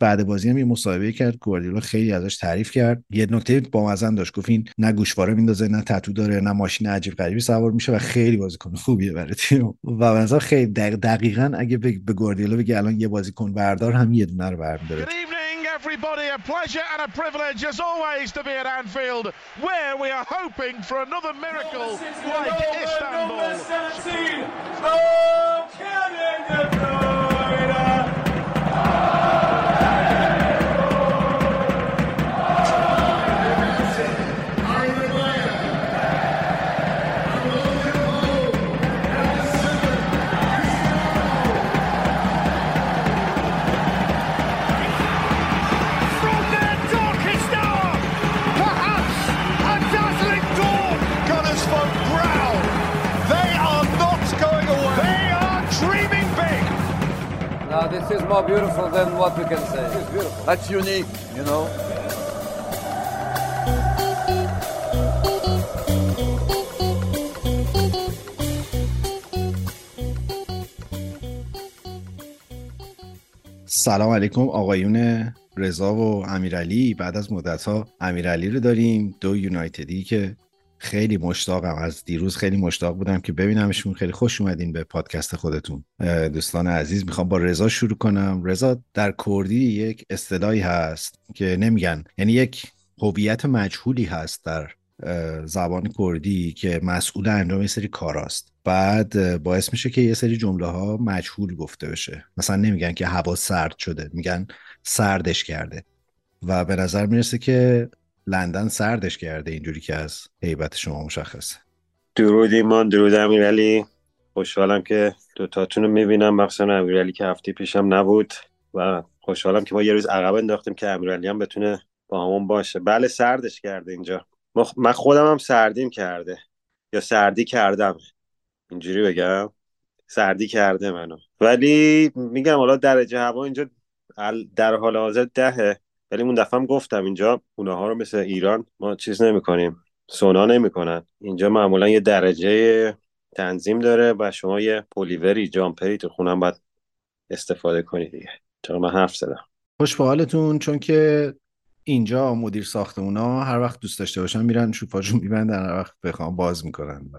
بعد بازی هم یه مصاحبه کرد گواردیولا خیلی ازش تعریف کرد یه نکته با مزن داشت گفت این نه گوشواره میندازه نه تتو داره نه ماشین عجیب غریبی سوار میشه و خیلی بازیکن خوبیه برای تیم و مثلا خیلی دقیقا اگه به گواردیولا بگه الان یه بازیکن بردار هم یه دونه رو برمی‌داره everybody. A pleasure and a privilege, as always, to be at Anfield, where we are hoping for another miracle like Istanbul. This is more beautiful than what we can say. It's beautiful. That's unique, you know. سلام علیکم آقایون رضا و امیرعلی بعد از مدت ها امیرعلی رو داریم دو یونایتدی که خیلی مشتاقم. از دیروز خیلی مشتاق بودم که ببینمشون. خیلی خوش اومدین به پادکست خودتون. دوستان عزیز می‌خوام با رضا شروع کنم. رضا در کردی یک اصطلاحی هست که نمیگن. یعنی یک هویت مجهولی هست در زبان کردی که مسئول انجام یه سری کاراست. بعد باعث میشه که یه سری جمله ها مجهول گفته بشه. مثلا نمیگن که هوا سرد شده میگن سردش کرده. و به نظر می‌رسه که لندن سردش کرده اینجوری که از حیبت شما مشخصه. درود ایمان درود امیرعلی. خوشحالم که دوتاتون رو می‌بینم. مخصوصا امیرعلی که هفته پیشم نبود و خوشحالم که ما یه روز عقب انداختیم که امیرعلی هم بتونه با همون باشه. بله سردش کرده اینجا. من خودم هم سردیم کرده. یا سردی کردم. اینجوری بگم. سردی کرده منو. ولی میگم حالا درجه هوا اینجا در حال حاضر دهه. ولی اون دفعه هم گفتم اینجا اونها رو مثل ایران ما چیز نمی‌کنیم سونا نمی‌کنن. اینجا معمولا یه درجه تنظیم داره و شما یه پلیوری جامپری تو خونم باید استفاده کنید دیگه. چرا من حرف زدم؟ خوش به حالتون چون که اینجا مدیر ساختمونا هر وقت دوست داشته باشن میرن شوفاژون میبندن هر وقت بخوام باز می‌کنن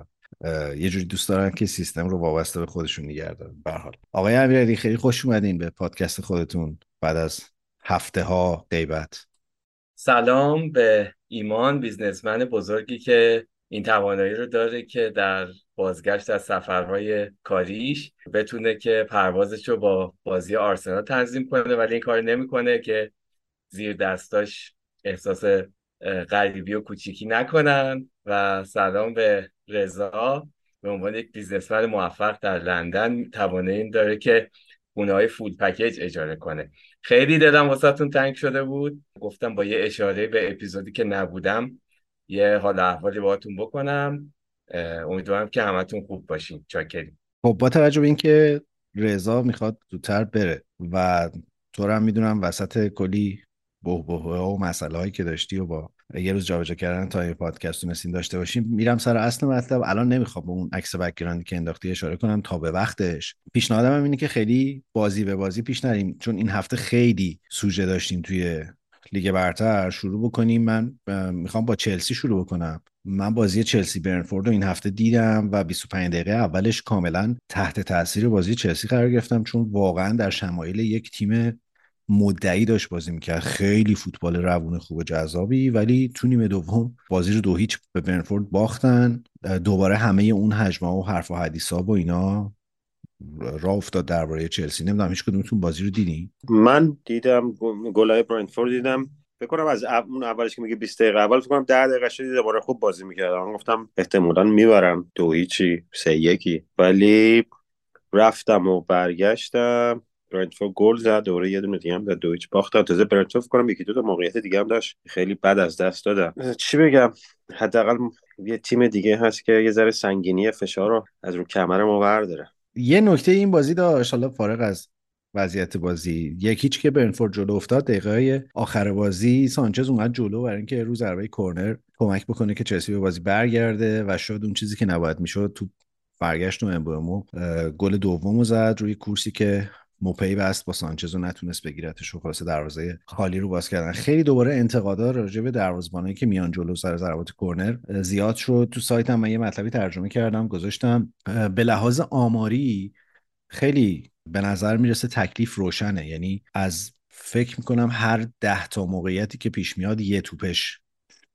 یه جوری دوست دارن که سیستم رو وابسته به خودشون نگه دارن. به حال. آقای امیرعلی خیلی خوش اومدین به پادکست خودتون بعد از هفته ها غیبت. سلام به ایمان بیزنسمن بزرگی که این توانایی رو داره که در بازگشت از سفرهای کاریش بتونه که پروازش رو با بازی آرسنال تنظیم کنه ولی این کار نمی‌کنه که زیر دستاش احساس غریبی و کوچیکی نکنن. و سلام به رضا به عنوان یک بیزنسمن موفق در لندن توانایی داره که های فول پکیج اجاره کنه. خیلی دلم واسهتون تنگ شده بود. گفتم با یه اشاره به اپیزودی که نبودم یه حال احوالی باهاتون بکنم. امیدوارم که همتون خوب باشین. چاکریم. خب با توجه به اینکه رضا می‌خواد زودتر بره و تو هم می‌دونم وسط کلی بهبه و مسئله هایی که داشتی و با یه روز جابجا کردن تا این پادکست تونستیم داشته باشیم. میرم سر اصل مطلب. الان نمی‌خوام به اون عکس بکگراندی که انداختی اشاره کنم تا به وقتش. پیشنهادم اینه که خیلی بازی به بازی پیش نریم. چون این هفته خیلی سوژه داشتیم توی لیگ برتر. شروع بکنیم. من می‌خوام با چلسی شروع بکنم. من بازی چلسی برنفورد رو این هفته دیدم و 25 دقیقه اولش کاملا تحت تاثیر بازی چلسی قرار گرفتم. چون واقعا در شمایل یک تیم مدعی داشت بازی می‌کرد. خیلی فوتبال روون خوب و جذابی ولی تو نیمه دوم بازی رو دو هیچ به برنفورد باختن. دوباره همه اون حجمه و حرف و حدیثا و اینا راه افتاد درباره چلسی. نمی‌دونم هیچ کدومتون بازی رو دیدین؟ من دیدم گلای برنفورد دیدم. فکر کنم از اون اولش که میگه 20 دقیقه اول فکر کنم 10 دقیقه شدی دوباره خوب بازی می‌کردم گفتم احتمالاً می‌برم. دو هیچی سه یکی. ولی رفتم و برگشتم. برنتفورد گل زد دوره یه دونه دیگه هم داد دویچ باختن. تازه برنتفورد کنم یکی دو تا موقعیت دیگه هم داشت. خیلی بد از دست دادن. چی بگم؟ حداقل یه تیم دیگه هست که یه ذره سنگینی فشار رو از رو کمر ما برداره. یه نکته این بازی داشت حالا فارغ از وضعیت بازی یکیچ که برنفورد جلو افتاد دقیقه آخر بازی سانچز اومد جلو برای اینکه روز ضربه کرنر کمک بکنه که چلسی به بازی برگرده و شاید اون چیزی که نباید می‌شد تو برگشت و امبومو گل دومو زد روی کورسی که موپی بست با سانچز و نتونست بگیرتش و خلاصه دروازه خالی رو باز کردن. خیلی دوباره انتقادا راجع به دروازه‌بانایی که میان جلو سر ضربات کرنر زیاد شد. تو سایتم من یه مطلبی ترجمه کردم گذاشتم. به لحاظ آماری خیلی به نظر می‌رسه تکلیف روشنه. یعنی از فکر می‌کنم هر ده تا موقعیتی که پیش میاد یه توپش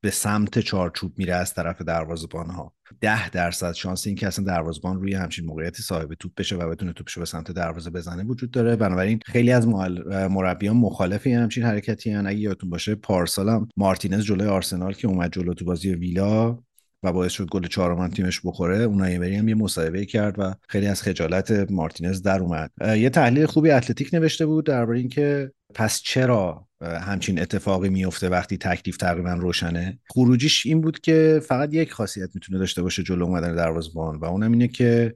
به سمت چارچوب میره از طرف دروازبان ها ده درصد شانس این که اصلا دروازبان روی همچین موقعیتی صاحب توپ بشه و بتونه توپش به سمت دروازه بزنه وجود داره بنابراین خیلی از مربیان مخالف همچین حرکتی هن. اگه یادتون باشه پارسال مارتینز جلوی آرسنال که اومد جلو تو بازی ویلا و باعث شد گل چهارم تیمش بخوره. اونایی بری هم یه مصاحبه کرد و خیلی از خجالت مارتینز در اومد. یه تحلیل خوبی اتلتیک نوشته بود درباره اینکه پس چرا همچین اتفاقی میفته وقتی تکلیف تقریبا روشنه. خروجیش این بود که فقط یک خاصیت می‌تونه داشته باشه جلو اومدن دروازه‌بان و اونم اینه که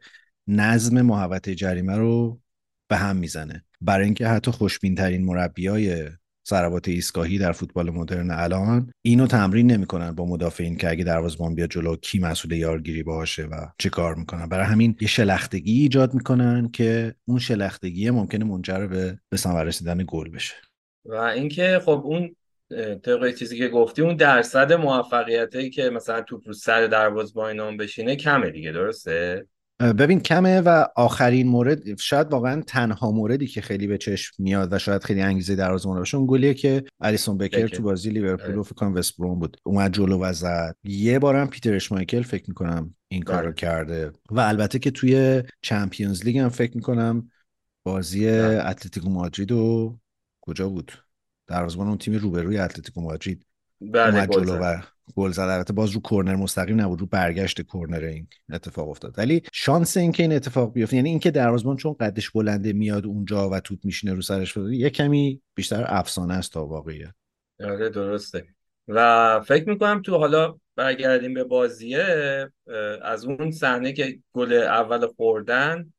نظم محوطه جریمه رو به هم می‌زنه. برای اینکه حتی خوشبین ترین مربیای ضربات ایستگاهی در فوتبال مدرن الان اینو تمرین نمی‌کنن با مدافعین که اگه دروازه‌بان بیاد جلو کی مسئول یارگیری باشه و چه کار می‌کنن. برای همین یه شلختگی ایجاد می‌کنن که اون شلختگی ممکنه منجر به به رسیدن گل بشه. و اینکه خب اون طبق چیزی که گفتی اون درصد موفقیتی که مثلا توپ رو سر دروازه‌بان بشینه کمه دیگه درسته؟ ببین کمه و آخرین مورد شاید واقعا تنها موردی که خیلی به چشم میاد و شاید خیلی انگیزه دروازه‌بان باشه اون گلیه که الیسون بکر تو بازی لیورپول آره. فکر کنم وست بود اومد جلو و زد یه بارم پیتر اشمایکل فکر می‌کنم این کار رو بله. کرده و البته که توی چمپیونز لیگ هم فکر می‌کنم بازی بله. اتلتیکو مادرید و کجا بود دروازه‌بان اون تیم روبروی اتلتیکو مادرید بله اومد جلو و گل زد. البته باز رو کرنر مستقیم نبود رو برگشت کرنر این اتفاق افتاد. ولی شانس اینکه این اتفاق بیفته یعنی اینکه دروازه‌بان چون قدش بلنده میاد اونجا و توپ میشینه رو سرش یه کمی بیشتر افسانه است تا واقعیه. آره درسته. و فکر می‌کنم تو حالا برگردیم به بازیه از اون صحنه که گل اول خوردن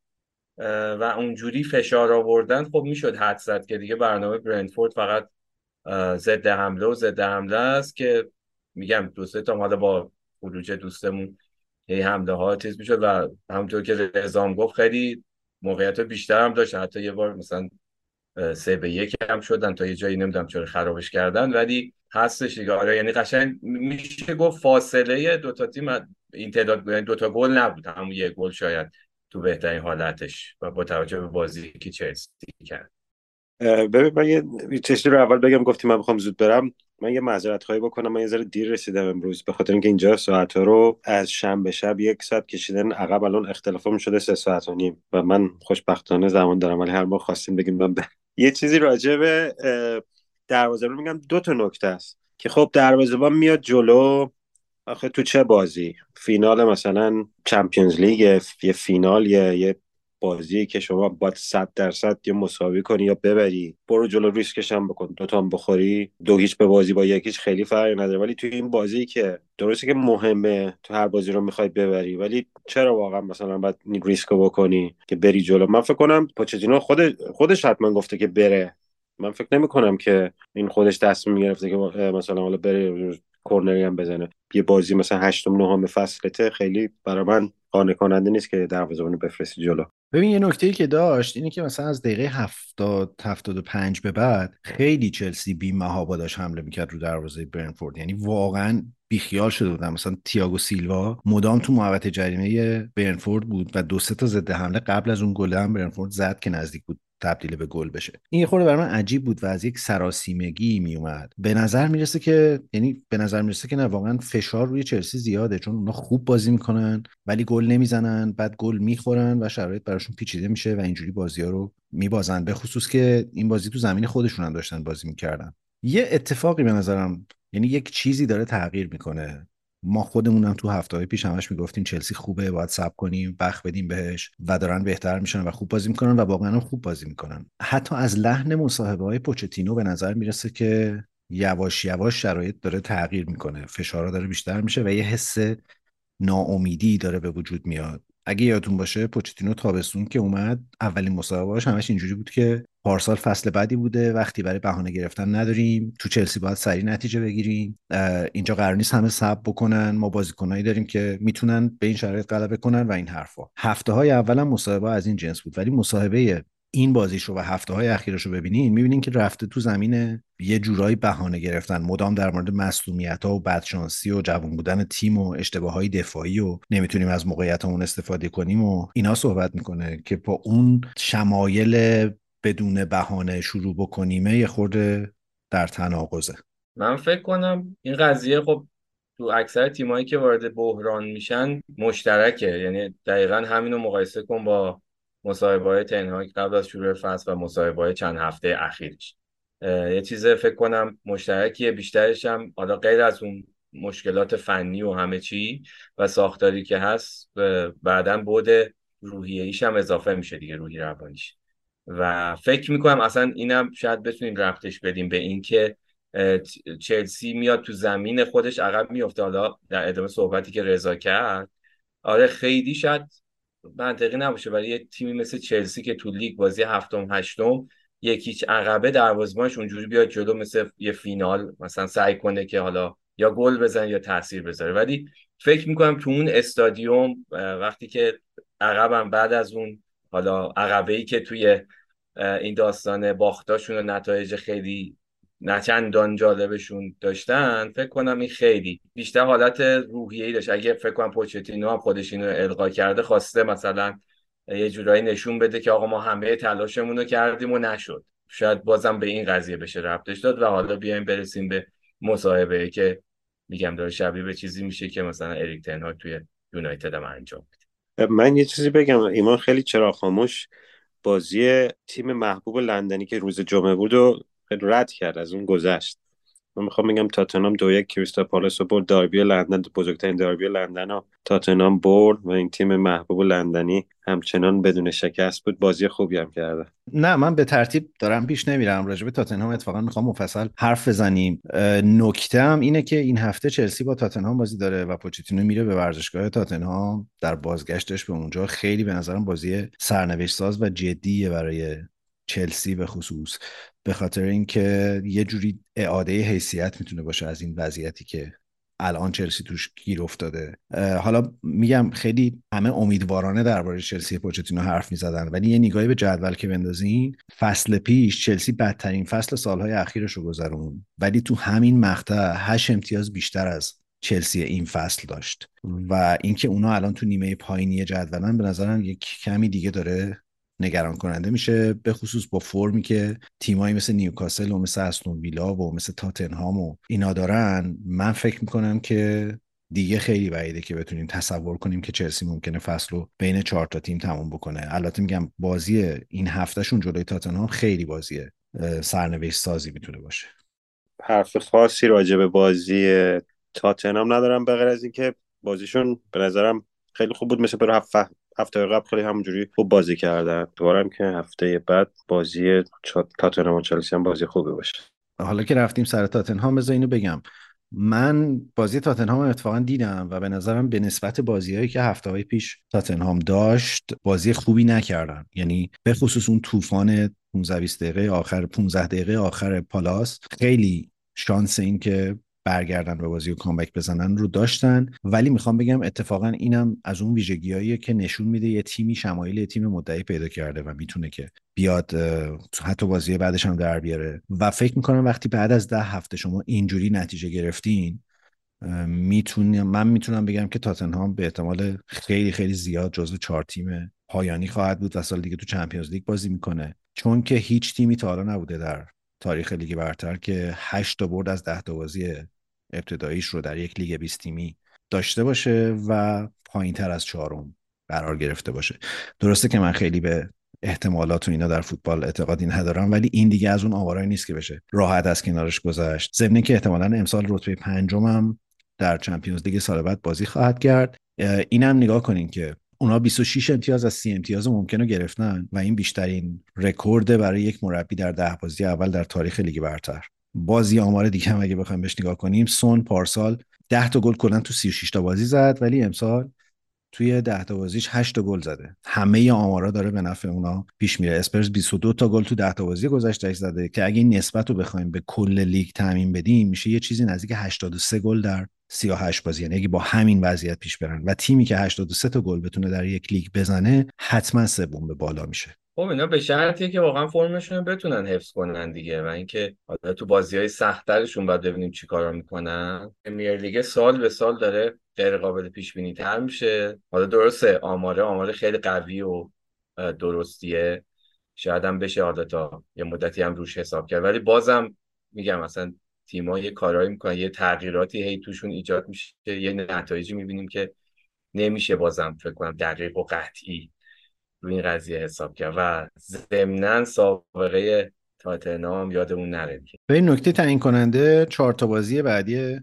و اونجوری فشار آوردن خب می‌شد حد زد که دیگه برنامه برنتفورد فقط ضد حمله و ضد حمله است که میگم دو سه تا حالا با خروج دوستمون هی حمله ها چیز می‌شد و همونطور که رزام گفت خیلی موقعیت بیشتر هم داشت. حتی یه بار مثلا سه به یک هم شدن تا یه جایی نمی‌دونم چرا خرابش کردن ولی هستش دیگه. آره یعنی قشنگ میشه گفت فاصله دو تا تیم این تعداد یعنی دو تا گل نبود. همون یه گل شاید تو بهترین حالتش و با توجه به بازی که چلسی کرد. ببین من یه چشتی رو اول بگم گفتی من می‌خوام زود برم. من یه معذرت خواهی بکنم. من یه ذره دیر رسیدم امروز به خاطر اینکه اینجا ساعت ها رو از شنبه شب یک ساعت کشیدن عقب الان اختلافمون شده سه ساعت و نیم و من خوشبختانه زمان دارم ولی هر ما خواستیم بگیم من یه چیزی راجع به دروازه رو میگم. دو تا نکته است که خب دروازه میاد جلو آخه تو چه بازی؟ فینال مثلا Champions League یه فینال یه بازی که شما باید صد درصد یا مساوی کنی یا ببری. برو جلو ریسکش هم بکن. دوتا هم بخوری. دو هیچ به بازی با یکیش خیلی فرقی نداره. ولی توی این بازی که درسته که مهمه تو هر بازی رو می‌خوای ببری ولی چرا واقعا مثلا باید این ریسک رو بکنی که بری جلو؟ من فکر کنم پوچتینو خود خودش حتما گفته که بره. من فکر نمی کنم که این خودش دست می‌گرفته که مثلا حالا بره کورنری هم بزنه. یه بازی مثلا هشتم نهم فصلته خیلی برای من قانع کننده نیست که دروازه‌بانو بفرستی جلو. ببین یه نکته ای که داشت اینه که مثلا از دقیقه 70 75 به بعد خیلی چلسی بی محابا داشت حمله می‌کرد رو دروازه برنفورد. یعنی واقعا بیخیال شده بودن مثلا تییاگو سیلوا مدام تو محوطه جریمه برنفورد بود و دو سه تا ضد حمله قبل از اون گل هم برنفورد زد که نزدیک بود. تبدیل به گل بشه. این یه خورده برای من عجیب بود و از یک سراسیمگی می اومد به نظر می‌رسه که یعنی به نظر می‌رسه که نه واقعا فشار روی چلسی زیاده چون اونا خوب بازی می‌کنن ولی گل نمی‌زنن بعد گل می‌خورن و شرایط براشون پیچیده میشه و اینجوری بازی ها رو میبازن. به خصوص که این بازی تو زمین خودشون هم داشتن بازی می‌کردن. یه اتفاقی به نظرم یعنی یک چیزی داره تغییر می‌کنه. ما خودمونم تو هفته های پیش همش می‌گفتیم چلسی خوبه باید صبر کنیم بخ بدیم بهش و دارن بهتر میشن و خوب بازی می‌کنن و واقعا خوب بازی می‌کنن. حتی از لحن مصاحبه های پوچتینو به نظر می‌رسه که یواش یواش شرایط داره تغییر می‌کنه. فشارها داره بیشتر میشه و یه حس ناامیدی داره به وجود میاد. اگه یادتون باشه پوچتینو تابستون که اومد اولین مصاحبهاش همش اینجوری بود که پارسال فصل بعدی بوده وقتی برای بهانه گرفتن نداریم. تو چلسی باید سریع نتیجه بگیریم. اینجا قرار نیست همه صبر بکنن. ما بازیکنایی داریم که می‌تونن به این شرایط غلبه کنن و این حرفا. هفته های اول مصاحبه از این جنس بود ولی مصاحبه این بازیش رو و هفته های اخیرش رو ببینین می‌بینین که رفته تو زمین یه جورایی بهانه گرفتن. مدام در مورد مسئولیت ها و بدشانسی و جوان بودن تیم و اشتباه های دفاعی و نمی‌تونیم از موقعیت همون استفاده کنیم و اینا صحبت می‌کنه که با اون شمایل بدون بهانه شروع بکنیمه یه خورده در تناقضه. من فکر کنم این قضیه خب تو اکثر تیمایی که وارد بحران میشن مشترکه. یعنی دقیقا همینو مقایسه کن با مصاحبه های تنهایی قبل از شروع فصل و مصاحبه های چند هفته اخیرش. یه چیز فکر کنم مشترکیه بیشترش هم حالا غیر از اون مشکلات فنی و همه چی و ساختاری که هست بعدا بود روحیه ایش هم اضافه میشه دیگه روحی روانیش. و فکر می‌کنم اصلا اینم شاید بتونیم رفتش بدیم به اینکه چلسی میاد تو زمین خودش عقب میفته حالا در ادامه صحبتی که رضا کرد آره خیلی شاید منطقی نباشه برای یه تیمی مثل چلسی که تو لیگ بازی هفتم هشتم یکیچ عقبه دروازه‌بانش اونجوری بیاد جلو مثل یه فینال. مثلا سعی کنه که حالا یا گل بزن یا تاثیر بذاره. ولی فکر می‌کنم تو اون استادیوم وقتی که عقبم بعد از اون حالا عقبه ای که توی این داستان باختاشون و نتایج خیلی نچندان جالبشون داشتن فکر کنم این خیلی. بیشتر حالت روحیه‌ای داشت. اگه فکر کنم پوچتینو هم خودش اینو القا کرده خواسته مثلا یه جورایی نشون بده که آقا ما همه تلاشمون رو کردیم و نشد. شاید بازم به این قضیه بشه ربطش داد و حالا بیایم برسیم به مصاحبه که میگم داره شبیه به چیزی میشه که مثلا اریک تنها توی یونایتد هم انجام من یه چیزی بگم. ایمان خیلی چرا خاموش بازی تیم محبوب لندنی که روز جمعه بود و رد کرد از اون گذشت. من می‌خوام بگم تاتنام دو یک کریستا پالاس برد. داربی لندن بزرگترین داربی لندن رو تاتنام برد و این تیم محبوب لندنی همچنان بدون شکست بود. بازی خوبی هم کرده. نه من به ترتیب دارم پیش نمیرم. راجع به تاتنهام اتفاقا می‌خوام مفصل حرف بزنیم. نکته هم اینه که این هفته چلسی با تاتنهام بازی داره و پوچتینو میره به ورزشگاه تاتنهام. در بازگشتش به اونجا خیلی به نظرم بازی سرنوشت ساز و جدیه برای چلسی به خصوص به خاطر اینکه یه جوری اعاده حیثیت می‌تونه باشه از این وضعیتی که الان چلسی توش گیر افتاده. حالا میگم خیلی همه امیدوارانه درباره چلسی پوچتینو حرف می‌زدن ولی یه نگاهی به جدول که بندازین فصل پیش چلسی بدترین فصل سالهای اخیرش رو گذرون ولی تو همین مقطع هشت امتیاز بیشتر از چلسی این فصل داشت. و اینکه اونا الان تو نیمه پایینی جدولن به نظرم یک کمی دیگه داره نگران کننده میشه به خصوص با فرمی که تیمایی مثل نیوکاسل و مثل استون ویلا و مثل تاتنهام و اینا دارن من فکر می‌کنم که دیگه خیلی بعیده که بتونیم تصور کنیم که چلسی ممکنه فصل رو بین چهار تا تیم تموم بکنه. البته میگم بازی این هفتهشون جلوی تاتنهام خیلی بازیه سرنوشت سازی می‌تونه باشه. حرف خاصی راجع به بازی تاتنهام ندارم به غیر از اینکه بازیشون به نظرم خیلی خوب بود مثل برای هفته قبل خیلی همونجوری خوب بازی کردن. دوبارم که هفته بعد بازی تاتنهام و چلسی هم بازی خوبی باشه. حالا که رفتیم سر تاتنهام بذار اینو بگم. من بازی تاتنهام اتفاقا دیدم و به نظرم به نسبت بازیهایی که هفته های پیش تاتنهام داشت بازی خوبی نکردن. یعنی به خصوص اون طوفان 15 20 دقیقه آخر 15 دقیقه آخر پالاس خیلی شانس این که برگردن به بازی و کامبک بزنن رو داشتن. ولی می‌خوام بگم اتفاقا اینم از اون ویژگیهایی که نشون میده یه تیمی شمایل تیم مدعی پیدا کرده و می‌تونه که بیاد حتی بازی بعدش هم در بیاره. و فکر می‌کنم وقتی بعد از ده هفته شما اینجوری نتیجه گرفتین می‌تونم من می‌تونم بگم که تاتنهام به احتمال خیلی خیلی زیاد جزو چهار تیم پایانی خواهد بود و سال دیگه تو چمپیونز لیگ بازی می‌کنه. چون که هیچ تیمی تا حالا نبوده در تاریخ لیگ برتر که 8 تا برد از 10 تا بازی ابتداییش رو در یک لیگ 20 تیمی داشته باشه و پایین تر از چهارم قرار گرفته باشه. درسته که من خیلی به احتمالات و اینا در فوتبال اعتقادی ندارم ولی این دیگه از اون آمارایی نیست که بشه راحت از کنارش گذشت. ضمن که احتمالا امسال رتبه پنجمم در Champions League سال بعد بازی خواهد کرد. اینم نگاه کنین که اونا 26 امتیاز از 30 امتیاز ممکنه گرفتن و این بیشترین رکورد برای یک مربی در ده بازی اول در تاریخ لیگ برتر. بازی آمار دیگه هم اگه بخوایم بهش نگاه کنیم سون پارسال 10 تا گل کلا تو 36 تا بازی زد ولی امسال توی 10 تا بازیش 8 تا گل زده. همه آمارا داره به نفع اونا پیش میره. اسپرز 22 تا گل تو 10 تا بازی گذشته زده که اگه این نسبت رو بخوایم به کل لیگ تعمیم بدیم میشه یه چیزی نزدیک 83 گل در 38 بازی. یعنی اگه با همین وضعیت پیش برن و تیمی که 83 تا گل بتونه در یک لیگ بزنه حتما سوم به بالا میشه. خب اینا به شرطیه که واقعا فرمشون بتونن حفظ کنن دیگه و اینکه حالا تو بازی های سختترشون باید ببینیم چی کارا می‌کنن. Premier League سال به سال داره غیر قابل پیش بینی تر میشه. حالا درسته آماره آماره خیلی قوی و درستیه. شاید هم بشه حالا تا یه مدتی هم روش حساب کرد. ولی بازم میگم مثلا تیم‌ها یه کارایی می‌کنن یه تغییراتی هی توشون ایجاد میشه. یه نتایجی می‌بینیم که نمیشه بازم فکر کنم دقیق و قطعی روی این قضیه حساب کرد و ضمنا سابقه تاتنهام یادمون نره به این نکته تعیین کننده چهار تا بازی بعدی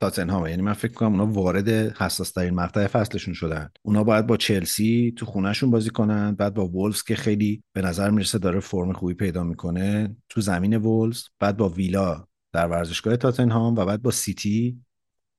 تاتنهام یعنی من فکر کنم اونا وارد حساس ترین مقطع فصلشون شدن. اونا باید با چلسی تو خونهشون بازی کنن بعد با وولز که خیلی به نظر می‌رسه داره فرم خوبی پیدا می‌کنه تو زمین وولز بعد با ویلا در ورزشگاه تاتنهام و بعد با سیتی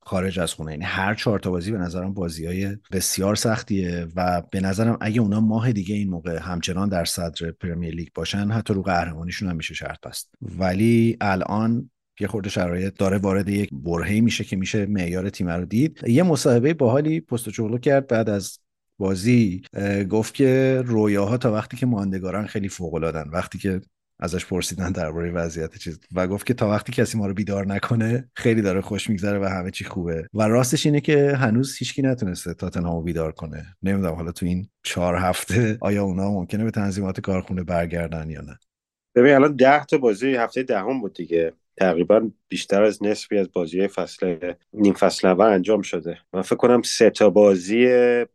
خارج از خونه. یعنی هر چهار تا بازی به نظرم بازی های بسیار سختیه و به نظرم اگه اونا ماه دیگه این موقع همچنان در صدر پرمیر لیگ باشن حتی رو قهرمانیشون هم میشه شرط بست. ولی الان یه خورده شرایط داره وارد یک برهه میشه که میشه معیار تیم رو دید. یه مصاحبه باحالی پست چغلو کرد بعد از بازی گفت که رویاها تا وقتی که ماندگاران خیلی فوق وقتی که ازش پرسیدن درباره وضعیت چیز. و گفت که تا وقتی کسی ما رو بیدار نکنه خیلی داره خوش میگذره و همه چی خوبه. و راستش اینه که هنوز هیچکی نتونسته تاتنهامو بیدار کنه. نمی‌دونم حالا تو این چهار هفته آیا اونا ممکنه به تنظیمات کارخونه برگردن یا نه. ببین الان ده تا بازی هفته دهم بود دیگه. تقریبا بیشتر از نصفی از بازی فصل نیم فصل اول انجام شده. من فکر کنم سه تا بازی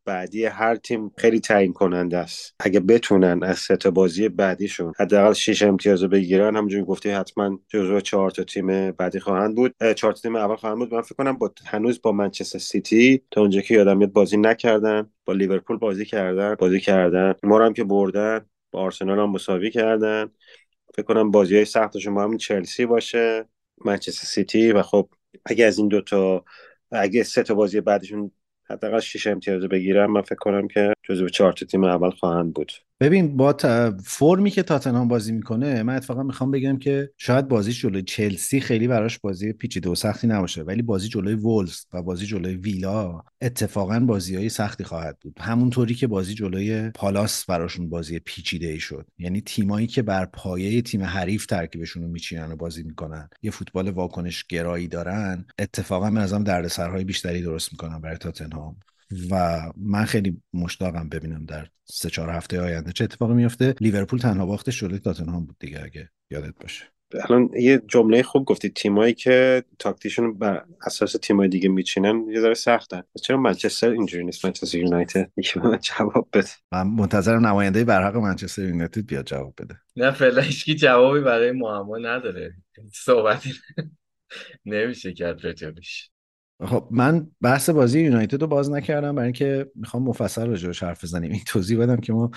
بعدی هر تیم خیلی تعیین کننده است. اگه بتونن از سه تا بازی بعدیشون حداقل 6 امتیاز بگیرن همونجوری گفتی حتما جزو چهار تا تیم بعدی خواهند بود. چهار تیم اول خواهند بود. من فکر کنم با هنوز با منچستر سیتی تا اونجا که یادم میاد بازی نکردن با لیورپول بازی کردن بازی کردن. ما هم که بردن با آرسنال هم مساوی کردن. فکر کنم بازی های سختشون با همین چلسی باشه منچستر سیتی و خب اگه از این دوتا اگه سه تا بازی بعدشون حداقل شش امتیاز بگیرم من فکر کنم که جزو چهار تیم اول خواهند بود. ببین با فرمی که تاتنهام بازی می‌کنه من اتفاقا می‌خوام بگم که شاید بازی جلوی چلسی خیلی براش بازی پیچیده و سختی نباشه ولی بازی جلوی وولز و بازی جلوی ویلا اتفاقا بازی های سختی خواهد بود. همونطوری که بازی جلوی پالاس براشون بازی پیچیده ای شد. یعنی تیمایی که بر پایه تیم حریف ترکیبشون رو میچینن و بازی می‌کنن یه فوتبال واکنش گرایی دارن اتفاقا به نظرم دردسرهای بیشتری درست می‌کنن برای تاتنهام. و من خیلی مشتاقم ببینم در سه چهار هفته آینده چه اتفاقی میفته. لیورپول تنها باختش جلوی تاتنهام بود دیگه اگه یادت باشه. الان یه جمله خوب گفتی. تیمایی که تاکتیشون بر اساس تیمای دیگه میچینن یه ذره سختن چرا منچستر اینجوری نیست؟ منچستر یونایتد. یکی من جواب بده. من منتظرم نماینده برحق منچستر یونایتد بیاد جواب بده. نه فعلا هیچکی جوابی برای معما نداره. صحبتی نمیشه کرد راجبش خب من بحث بازی یونایتد رو باز نکردم برای اینکه می‌خوام مفصل راجعش حرف بزنیم. این توضیح بدم که ما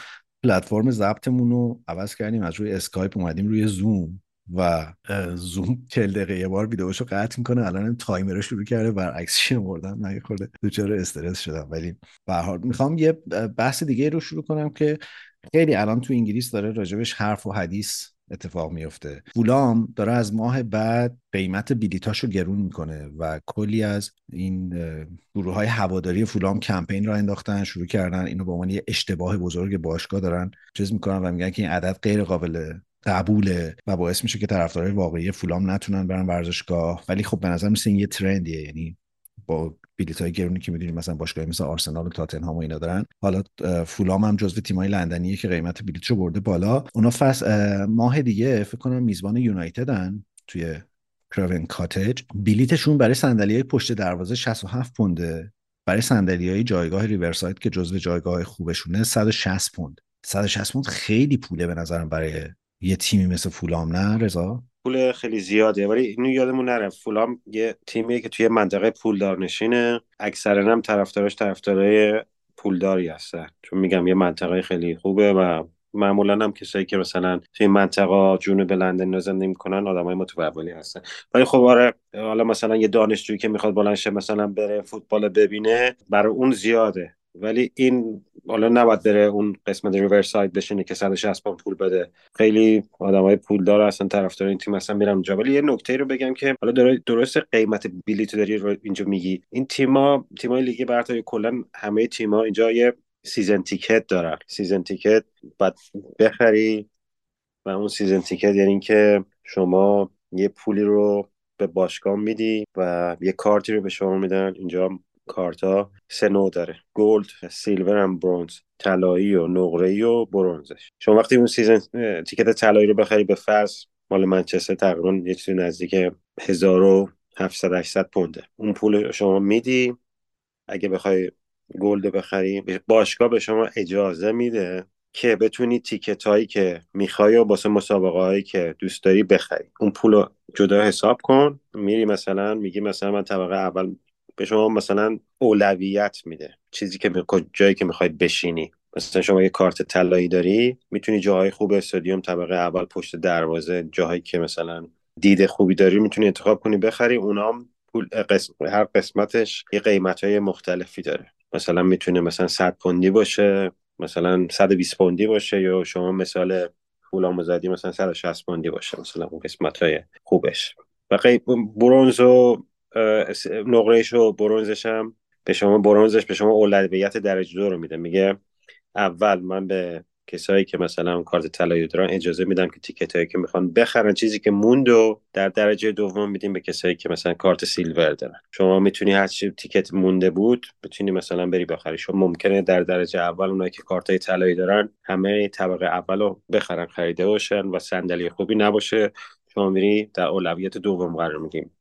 پلتفرم ضبطمون رو عوض کردیم از روی اسکایپ اومدیم روی زوم و زوم 40 دقیقه یه بار ویدیوشو قطع می‌کنه الان تایمر رو شروع کرده برعکس شمردن من خورده دوچار استرس شدم. ولی به هر می‌خوام یه بحث دیگه رو شروع کنم که خیلی الان تو انگلیس داره راجبش حرف و حدیث اتفاق میفته فولام داره از ماه بعد قیمت بلیتاشو گرون می‌کنه و کلی از این گروه های هواداری فولام کمپین را انداختن شروع کردن اینو به عنوان یه اشتباه بزرگ باشگاه دارن چیز می‌کنن و میگن که این عدد غیر قابل قبوله و باعث میشه که طرفدارای واقعی فولام نتونن برن ورزشگاه. ولی خب به نظر میسه این یه ترندیه یعنی با بلیط های گرونی که می‌دونیم مثلا باشگاه مثل آرسنال و تاتنهام و اینا دارن. حالا فولام هم جزو تیمای لندنیه که قیمت بلیطشو برده بالا. اونا فص ماه دیگه فکر کنم میزبان یونایتدن توی کراون کاتج. بلیتشون برای صندلی های پشت دروازه 67 پونده. برای صندلی های جایگاه ریورساید که جزو جایگاه خوبشونه 160 پوند. 160 پوند خیلی پوله به نظرم برای یه تیمی مثل فولام نه رضا؟ پول خیلی زیاده ولی اینو یادمون نره. فولام یه تیمیه که توی منطقه پولدار نشینه. اکثرا هم طرفداراش طرفدارای پولداری هستن. چون میگم یه منطقه خیلی خوبه و معمولا هم کسایی که مثلا توی منطقه جنوب لندن زندگی می‌کنن آدمای متولی هستن. ولی خب آره حالا مثلا یه دانشجویی که می‌خواد بلند شه مثلا بره فوتبال ببینه برای اون زیاده. ولی این حالا نباید بره اون قسمت Riverside بشینه که 160 پوند پول بده. خیلی آدمای پولدار هستن طرفدار این تیم اصلا میرم اونجا. ولی یه نکته رو بگم که حالا درست قیمت بلیط داری رو اینجا میگی. این تیما تیمای لیگ برتر کلا همه تیما اینجا یه season ticket دارن. season ticket باید بخری و اون season ticket یعنی که شما یه پولی رو به باشگاه میدی و یه کارتی رو به شما میدن. اینجا کارتا سه نوع داره. gold silver هم bronze. طلایی و نقره و bronze ش. شما وقتی اون season ticket طلایی رو بخری به فرض مال منچستر تقریبا یه چیزی نزدیک 1700 800 پونده. اون پول شما میدی. اگه بخوای gold بخری باشگاه به شما اجازه میده که بتونی تیکت هایی که می‌خوای و باسه مسابقه هایی که دوست داری بخری. اون پول رو جدا حساب کن. میری مثلا میگی مثلا من طبقه اول به شما مثلا اولویت میده. چیزی که جایی که می‌خواید بشینی. مثلا شما یه کارت طلایی داری می‌تونی جاهای خوب استادیوم طبقه اول پشت دروازه جاهایی که مثلا دید خوبی داری می‌تونی انتخاب کنی بخری اونام پول قسم... هر قسمتش یه قیمت های مختلفی داره. مثلا می‌تونه مثلا 100 پوندی باشه مثلا 120 پوندی باشه یا شما مثال پول آموزدی مثلا 160 پوندی باشه مثلا اون قسمت های خوبش. و برونز و نقرهش و برونزش هم به شما برونزش به شما اولویت درجه دو رو میده. میگه اول من به کسایی که مثلا کارت طلایی دارن اجازه میدم که تیکت هایی که می‌خوان بخرن چیزی که موند و در درجه دوم میدیم به کسایی که مثلا کارت سیلور دارن. شما می‌تونی هر چی تیکت مونده بود بتونی مثلا بری بخری. شما ممکنه در درجه اول اونایی که کارت های طلایی دارن همه طبقه اول رو بخرن خریده باشن و صندلی خوبی نباشه. شما میری در اولویت دوم قرار میگیری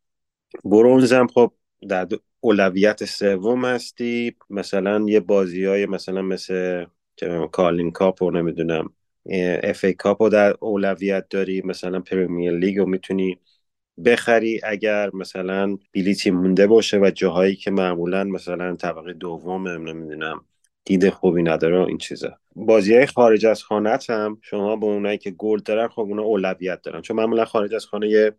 bronze هم خب در اولویت سوم هستی. مثلا یه بازی های مثلا مثل Carling Cup رو نمی‌دونم FA Cup رو در اولویت داری. مثلا Premier League رو می‌تونی بخری اگر مثلا بلیتی مونده باشه و جاهایی که معمولا مثلا طبقه دوم نمی‌دونم دید خوبی نداره این چیزا. بازی های خارج از خانه هم شما به اونایی که gold دارن خب اونا اولویت دارن. چون معمولا خارج از خانه یه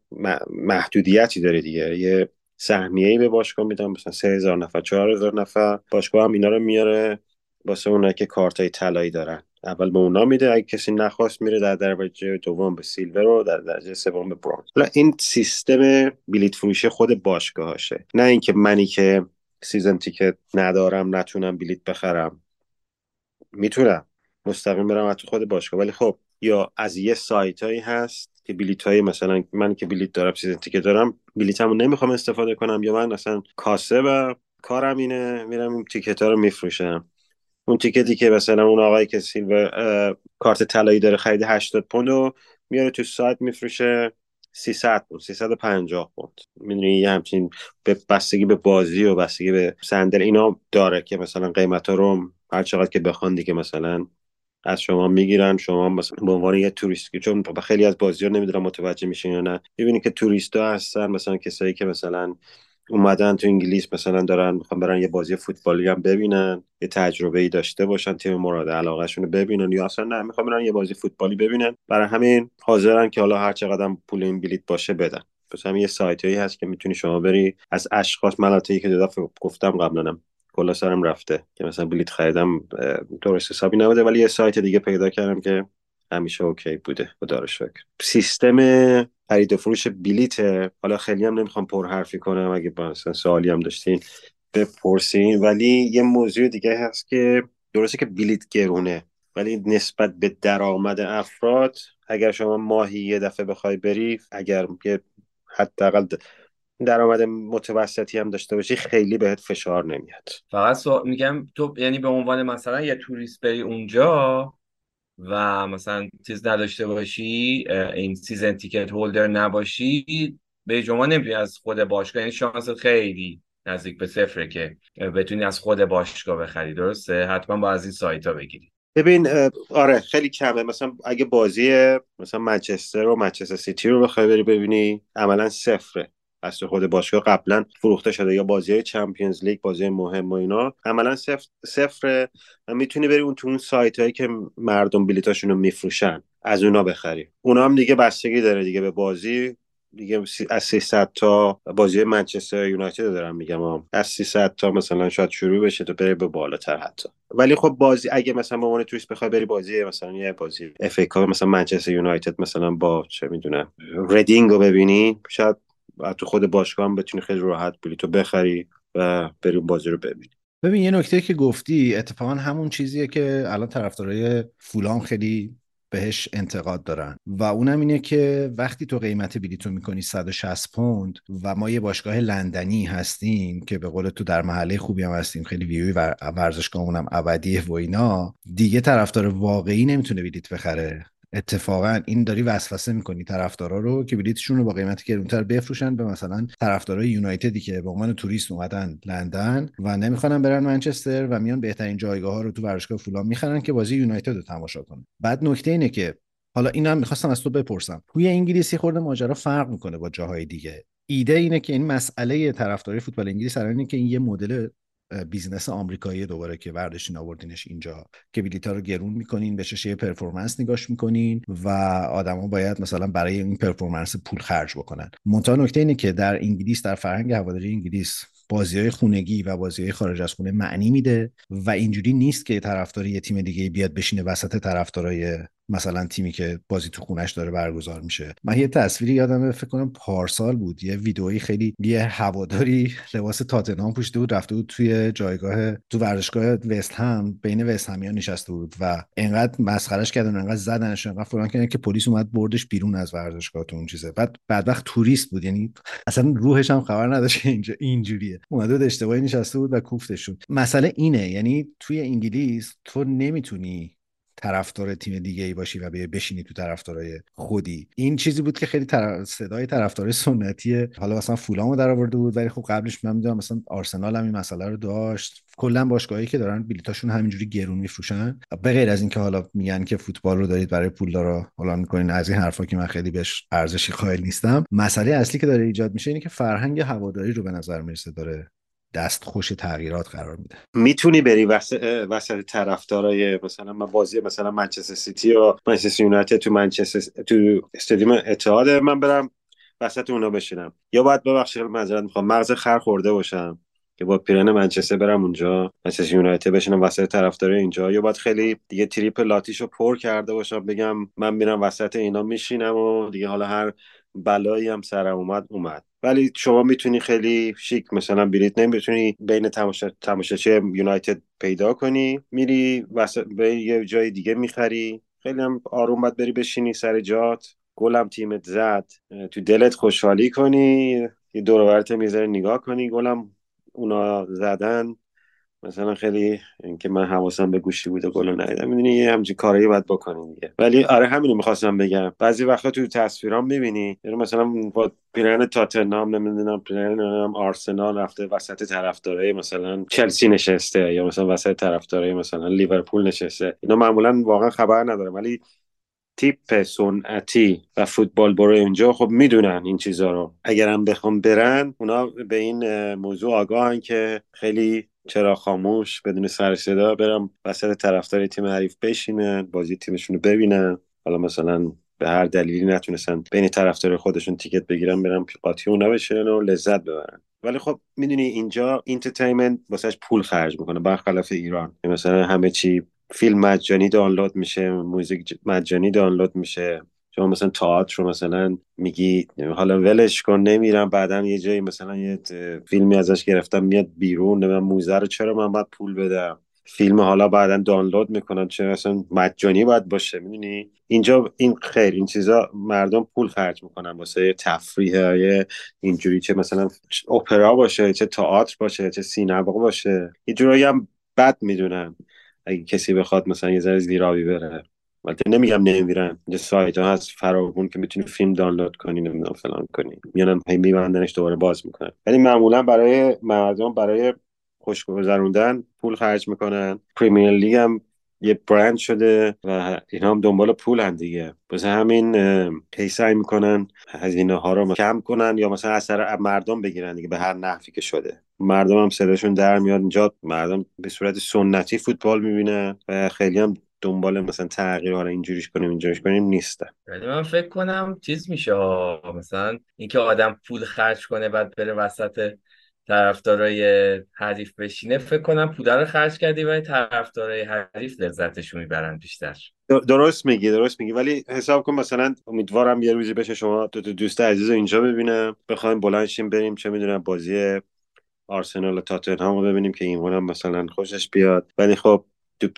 محدودیتی داره دیگه. یه سهمیه به باشگاه میدن مثلا 3000 نفر 4000 نفر. باشگاه هم اینا رو میاره واسه اونایی که کارت های طلایی دارن. اول به اونا میده اگه کسی نخواست میره در درجه دوم به silver و در درجه سوم به bronze حالا این سیستم بلیت فروشی خود باشگاهاشه. نه اینکه منی که season ticket ندارم نتونم بلیت بخرم. می‌تونم. مستقیم برم تو خود باشگاه. ولی خب یا از یه سایت هایی هست که بلیت های مثلا من که بلیت دارم season ticket دارم بلیتمو نمی‌خوام استفاده کنم یا من کاسه و کارم اینه میرم این تیکت ها رو میفروشم. اون تیکتی که مثلا اون آقایی که سیلور کارت طلایی داره خرید 80 پوند میاره تو سایت میفروشه. 300 پوند 350 پوند می‌دونی یه همچین به بستگی به بازی و بستگی به صندل اینا داره که مثلا قیمت ها رو هر چقدر که بخوان دیگه مثلا از شما می‌گیرن شما مثلا به عنوان یه توریست چون خیلی از بازی ها نمی‌دونم متوجه میشین یا نه. ببینید که توریست ها هستن مثلا کسایی که مثلا اومدن تو انگلیس مثلا دارن می‌خوان برن یه بازی فوتبالی هم ببینن یه تجربه ای داشته باشن تیم مورد علاقهشون رو ببینن یا اصلا نه می‌خوان برن یه بازی فوتبالی ببینن. برای همین حاضرن که حالا هر چقدر پول این بلیت باشه بدن. پس هم یه سایت هایی هست که می‌تونی شما بری از اشخاص مناطقی که دو گفتم قبلا کلا سرم رفته که مثلا بلیت خریدم درست حسابی نبوده ولی یه سایت دیگه پیدا کردم که همیشه اوکی بوده خدا شکر سیستم خرید و فروش بلیت حالا خیلی هم نمی‌خوام پر حرفی کنم اگه مثلا سوالی هم داشتین بپرسین. ولی یه موضوع دیگه هست که درسته که بلیت گرونه ولی نسبت به درآمد افراد اگر شما ماهی یه دفعه بخوای بری اگر یه حداقل درآمد متوسطی هم داشته باشی خیلی بهت فشار نمیاد. فقط میگم تو یعنی به عنوان مثلا یه توریست بری اونجا و مثلا چیز نداشته باشی این season ticket holder نباشی به جمعه نمی‌تونی از خود باشگاه یعنی شانس خیلی نزدیک به صفره که بتونی از خود باشگاه بخری درسته؟ حتما باید از این سایت ها بگیری. ببین آره خیلی کمه. مثلا اگه بازی مثلا منچستر و منچستر سیتی رو بخوای بری ببینی عملا صفره. از خود باشگاه قبلا فروخته شده یا بازی های Champions League بازی مهم و اینا. عملا صفر صفر می‌تونی بری اون تو اون سایت هایی که مردم بلیتاشون رو میفروشن. از اونا بخری. اونا هم دیگه بستگی داره دیگه به بازی. دیگه از 300 تا بازی منچستر یونایتد دارم میگم. هم. از 300 تا مثلا شاید شروع بشه تا بره به بالاتر حتی. ولی خب بازی اگه مثلا به عنوان توریست بخوای بری بازی مثلا یه بازی FA مثلا منچستر یونایتد مثلا با چه می‌دونم ردینگ رو ببینی شاید تو خود باشگاه هم بتونی خیلی راحت بلیتو بخری و بری بازی رو ببینی. ببین یه نکته که گفتی اتفاقا همون چیزیه که الان طرفدارای فولام خیلی بهش انتقاد دارن. و اونم اینه که وقتی تو قیمت بلیتو می‌کنی 160 پوند و ما یه باشگاه لندنی هستیم که به قول تو در محله خوبی هم هستیم خیلی ویوی ورزشگاهمون هم ابدیه و اینا دیگه طرفدار واقعی نمی‌تونه بلیت بخره. اتفاقا این داری وسوسه می‌کنی طرفدارا رو که بلیتشون رو با قیمتی گرونتر بفروشن به مثلا طرفدارای یونایتدی که به عنوان توریست اومدن لندن و نمی‌خوان برن منچستر و میان بهترین جایگاه ها رو تو ورزشگاه فولان می‌خرن که بازی یونایتد رو تماشا کنن. بعد نکته اینه که حالا اینم می‌خواستم از تو بپرسم. توی انگلیس یه خورده ماجرا فرق می‌کنه با جاهای دیگه. ایده اینه که این مسئله طرفداری فوتبال انگلیس اینه که این یه مدل business آمریکایی دوباره که برداشتین آوردینش اینجا. که بلیطا رو گرون می‌کنین به چشم performance نگاش می‌کنین و آدما باید مثلا برای این performance پول خرج بکنن. منتها نکته اینه که در انگلیس در فرهنگ هواداری انگلیس بازی های خونگی و بازی های خارج از خونه معنی میده و اینجوری نیست که طرفدار یه تیم دیگه بیاد بشینه وسط طرفدارای مثلا تیمی که بازی تو خونش داره برگزار میشه. من یه تصویری یادم فکر کنم پارسال بود. یه ویدئویی خیلی یه هواداری لباس تاتنهام پوشیده بود رفته بود توی جایگاه تو ورزشگاه وست هم بین وست همیان نشسته بود و انقدر مسخرش کردن انقدر زدنش انقدر فلان کردن که پلیس اومد بردش بیرون از ورزشگاه تو اون چیزه. بعد بعد وقت توریست بود یعنی اصلا روحش هم خبر نداشت که اینجا اینجوریه. اومده بود اشتباهی نشسته بود و کوفتش مسئله اینه یعنی توی انگلیس تو نمی‌تونی طرفدار تیم دیگه ای باشی و بشینی تو طرفدارای خودی. این چیزی بود که خیلی طرف... صدای طرفدار سنتی حالا مثلا فولامو در آورده بود ولی خب قبلش من می‌دونم مثلا آرسنال هم این مسئله رو داشت. کلا باشگاهایی که دارن بلیتاشون همینجوری گرون میفروشن. به غیر از اینکه حالا میگن که فوتبال رو دارید برای پولدارا حالا می‌کنین از این حرفا که من خیلی بهش ارزشی قائل نیستم. مسئله اصلی که داره ایجاد میشه اینه که فرهنگ هواداری رو به نظر می‌رسه داره دست خوش تغییرات قرار میده. می‌تونی بری وسط وسط طرفدارای مثلا من بازی مثلا منچستر سیتی یا منچستر یونایتد تو منچستر تو استادیوم اتحاد من برم وسط اونا بشینم. یا باید ببخشید معذرت می‌خوام مغز خر خورده باشم که با پیرن منچستر برم اونجا منچستر یونایتد بشینم وسط طرفدار اینجا. یا باید خیلی دیگه تریپ لاتیشو پر کرده باشم بگم من میرم وسط اینا میشینم و دیگه حالا هر بلایی هم سرم اومد اومد. ولی شما می‌تونی خیلی شیک مثلا بلیت نمی‌تونی بین تماشا تماشاچی یونایتد پیدا کنی میری وسط به یه جای دیگه می‌خری. خیلی هم آروم باید بری بشینی سر جات. گلم تیمت زد. تو دلت خوشحالی کنی. یه دور می‌ذاری نگاه کنی. گلم اونا زدن. مثلا خیلی اینکه من حواسم به گوشی بوده گلو ندیدم. می‌دونی یه همچین کاری باید بکنی دیگه. ولی آره همینو می‌خواستم بگم. بعضی وقتا تو تصویرام می‌بینی یعنی مثلا با پیرن تاتنهام نمی‌دونم پیرن آرسنال رفته وسط طرفدارای مثلا چلسی نشسته یا مثلا وسط طرفدارای مثلا لیورپول نشسته. اینا معمولا واقعا خبر ندارم ولی تیپ سنتی و فوتبال برو اینجا خب می‌دونن این چیزها رو. اگرم بخوان برن اونا به این موضوع آگاهن که خیلی چراغ خاموش؟ بدون سر صدا برم وسط طرفدار تیم حریف بشینن بازی تیمشون رو ببینن حالا مثلا به هر دلیلی نتونستن بین طرفدار خودشون ticket بگیرن برن قاطی اونا بشن و لذت ببرن. ولی خب می‌دونی اینجا entertainment واسش پول خرج می‌کنه. برخلاف ایران. مثلا همه چی فیلم مجانی دانلود میشه موزیک مجانی دانلود میشه. شما مثلا تئاتر رو مثلا میگی حالا ولش کن نمیرم بعدا یه جایی مثلا یه فیلمی ازش گرفتم میاد بیرون من موزه رو چرا من باید پول بدم؟ فیلم حالا بعدا دانلود می‌کنن چه اصلا مجانی باید باشه می‌دونی؟ اینجا این خیر این چیزا مردم پول خرج می‌کنن واسه تفریح های اینجوری چه مثلا اپرا باشه چه تئاتر باشه چه سینما باشه. یه جورایی هم بد می‌دونن. اگه کسی بخواد مثلا یه ذره زیرابی بره. البته نمیگم نمیرن یه سایت ها هست فراوون که می‌تونی فیلم دانلود کنی نمی‌دونم فلان کنی. میانم هی میبندنش دوباره باز می‌کنن. ولی معمولا برای مردم برای خوش گذروندن پول خرج می‌کنن. پریمیر لیگ هم یه برند شده و اینا هم دنبال پول هم دیگه. بس همین هی سعی می‌کنن هزینه ها رو کم کنن یا مثلا اثر مردم بگیرن دیگه به هر نحوی که شده. مردم هم صداشون در میاد. اینجا مردم به صورت سنتی فوتبال می‌بینن و خیلی هم دنبال مثلا تغییر حالا اینجوریش کنیم اینجوریش کنیم نیستن. ولی من فکر کنم چیز میشه مثلا اینکه آدم پول خرج کنه بعد بره وسط طرفدارای حریف بشینه فکر کنم پول رو خرج کردی ولی طرفدارای حریف لذتشو می‌برن بیشتر. درست میگی درست میگی. ولی حساب کن مثلا امیدوارم یه روزی بشه شما دو, دوست عزیز اینجا ببینم بخوایم بلند بریم چه می‌دونم بازی آرسنال و تاتنهام رو ببینیم که ایمان هم مثلا خوشش بیاد. ولی خب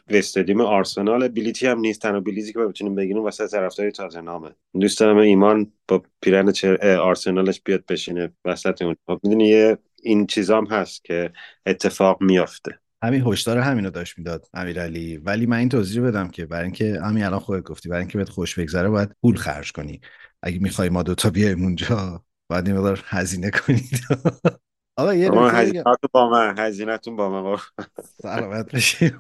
استادیوم آرسنال. بلیتی هم نیست تنها بلیتی که بتونیم بگیریم واسه طرفدار تاتنهامه. دوست دارم ایمان با پیرن آرسنالش بیاد بشینه وسط اون. خب می‌دونی یه این چیزام هست که اتفاق میافته. همین هشدار همینو داشت می‌داد امیرعلی. ولی من این توضیح بدم که برای اینکه همین الان خودت گفتی برای اینکه بهت خوش بگذره باید پول خرج کنی. اگه می‌خوای ما دوتا بیایم اونجا باید این هزینه کنید آقا یه هزینه‌تون با من هزینه‌تون با من سلامت باشی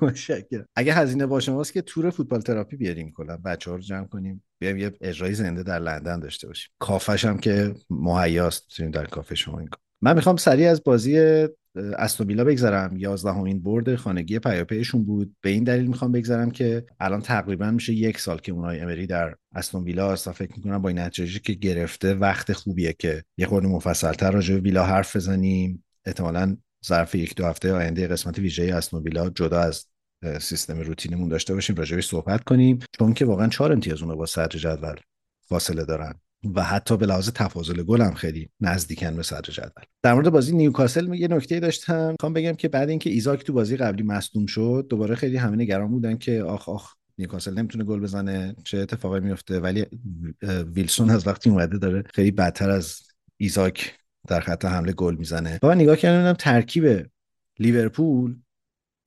اگه هزینه با شماست که تور فوتبال تراپی بیاریم کلا بچه‌ها رو جمع کنیم بیایم یه اجرای زنده در لندن داشته باشیم. کافش هم که مهیاست می‌تونیم در کافه شما این من می‌خوام سریع از بازی استوبیلا بگذرم یازدهمین برد خانگی پیاپیشون بود. به این دلیل می‌خوام بگذرم که الان تقریبا میشه یک سال که اونای امری در استون ویلا است فکر می‌کنم با این نتیجه که گرفته وقت خوبیه که یه خورده مفصلتر راجع به ویلا حرف بزنیم. احتمالا ظرف یک دو هفته آینده قسمت ویژه استون ویلا جدا از سیستم روتینمون داشته باشیم راجعش صحبت کنیم. چون که واقعا چهار امتیاز اون با صدر جدول فاصله دارن. و حتی به لحاظ تفاضل گل هم خیلی نزدیکن به صدر جدول. در مورد بازی نیوکاسل یه نکته داشتم. می‌خوام بگم که بعد اینکه ایزاک تو بازی قبلی مصدوم شد دوباره خیلی همه نگران بودن که آخ آخ نیوکاسل نمی‌تونه گل بزنه چه اتفاقی میفته ولی ویلسون از وقتی اومده داره خیلی بدتر از ایزاک در خط حمله گل می‌زنه. من نگاه کردم ترکیب لیورپول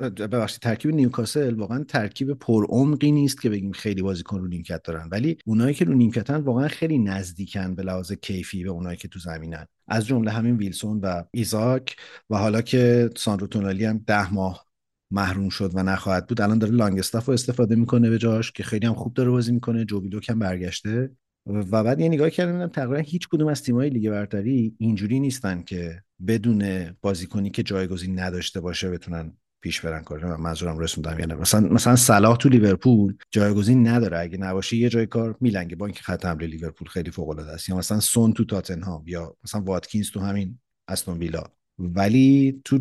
ببخشید ترکیب نیوکاسل واقعا ترکیب پرعمقی نیست که بگیم خیلی بازیکن رو نیمکت دارن. ولی اونایی که رو نیمکتن واقعا خیلی نزدیکن به لحاظ کیفی به اونایی که تو زمینن. از جمله همین ویلسون و ایزاک و حالا که ساندرو تونالی هم ده ماه محروم شد و نخواهد بود الان داره لانگستاف رو استفاده می‌کنه به جاش که خیلی هم خوب داره بازی می‌کنه. جو ویلاک هم برگشته. و بعد یه نگاه کردم تقریبا هیچ کدوم از تیم‌های لیگ برتری اینجوری نیستن که بدون بازیکنی که جایگزین نداشته باشه بتونن پیش برن کار منظورم رسوندم یعنی مثلا مثلا صلاح تو لیورپول جایگزین نداره. اگه نباشه یه جای کار میلنگه. با اینکه خط حمله لیورپول خیلی فوق العاده است. یا مثلا سون تو تاتنهام یا مثلا واتکینز تو همین استون ویلا. ولی تو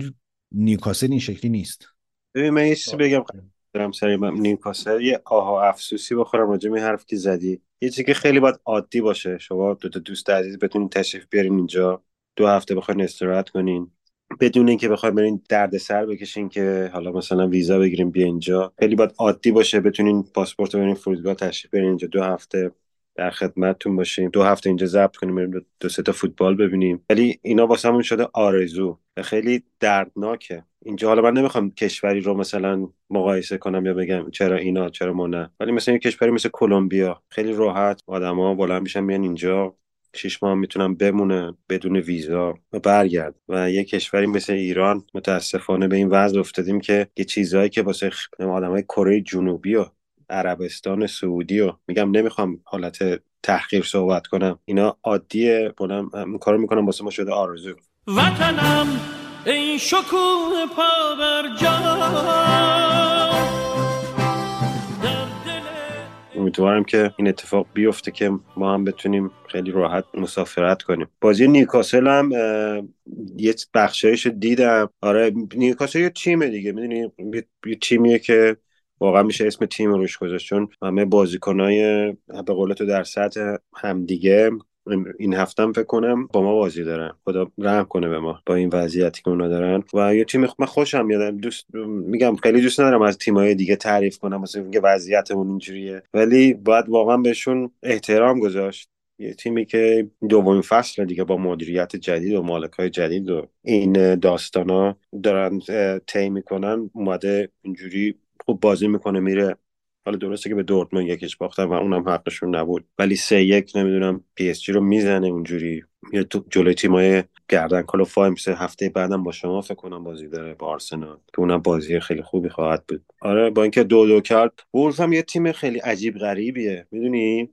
نیوکاسل این شکلی نیست. ببین من یه چیزی بگم. دارم سری نیوکاسل یه آها افسوسی بخورم راجع به حرف که زدی. یه چیزی که خیلی باید عادی باشه. شما دو تا دوست عزیز بتونین تشریف بیارین اینجا. دو هفته بخواین استراحت کنین. بدون اینکه بخوایم برین سر بکشین که حالا مثلا ویزا بگیریم بیا اینجا. خیلی باید عادی باشه بتونین پاسپورت برین فرودگاه تشریف برین اینجا. دو هفته در خدمتتون باشیم. دو هفته اینجا ضبط کنیم بریم دو سه تا فوتبال ببینیم. ولی اینا واسمون شده آرزو خیلی دردناکه. اینجا حالا من نمی‌خوام کشوری رو مثلا مقایسه کنم یا بگم چرا اینا چرا ما نه. ولی مثلا یه کشوری مثل کلمبیا خیلی راحت آدما بلند میشن میان اینجا. شیش ماه می‌تونم بمونه بدون ویزا و برگرد. و یه کشوری مثل ایران متاسفانه به این وضع افتادیم که یه چیزهایی که واسه آدم های کره جنوبی و عربستان سعودی و میگم نمی‌خوام حالت تحقیر صحبت کنم. اینا عادیه بلند کارو می‌کنم واسه ما شده آرزو. وطنم این شکوه پا بر امیدوارم که این اتفاق بیفته که ما هم بتونیم خیلی راحت مسافرت کنیم. بازی نیوکاسل هم یه بخشایش دیدم. آره نیوکاسل یه تیمه دیگه. می‌دونی یه تیمیه که واقعا میشه اسم تیم روش گذاشت. چون همه بازیکنای به قول تو در سطح همدیگه این هفتم فکر کنم با ما بازی دارن. خدا رحم کنه به ما با این وضعیتی که اونا دارن. و یه تیم من خوشم میاد. دوست میگم خیلی دوست ندارم از تیمای دیگه تعریف کنم. مثلا اینکه وضعیتمون اینجوریه. ولی باید واقعا بهشون احترام گذاشت. یه تیمی که دومین فصل دیگه با مدیریت جدید و مالکای جدید و این داستانا دارن طی می‌کنن اومده اینجوری خوب بازی می‌کنه میره حالا درسته که به دورتموند یکیش باختن و اونم حقشون نبود. ولی سه یک نمی‌دونم PSG رو می‌زنه اونجوری. یا تو جلوی تیمای گردن کلفتم سه هفته بعدم با شما فکر کنم بازی داره با آرسنال. که اونم بازی خیلی خوبی خواهد بود. آره با اینکه دو دو کرد. وولفز هم یه تیم خیلی عجیب غریبیه. می‌دونی؟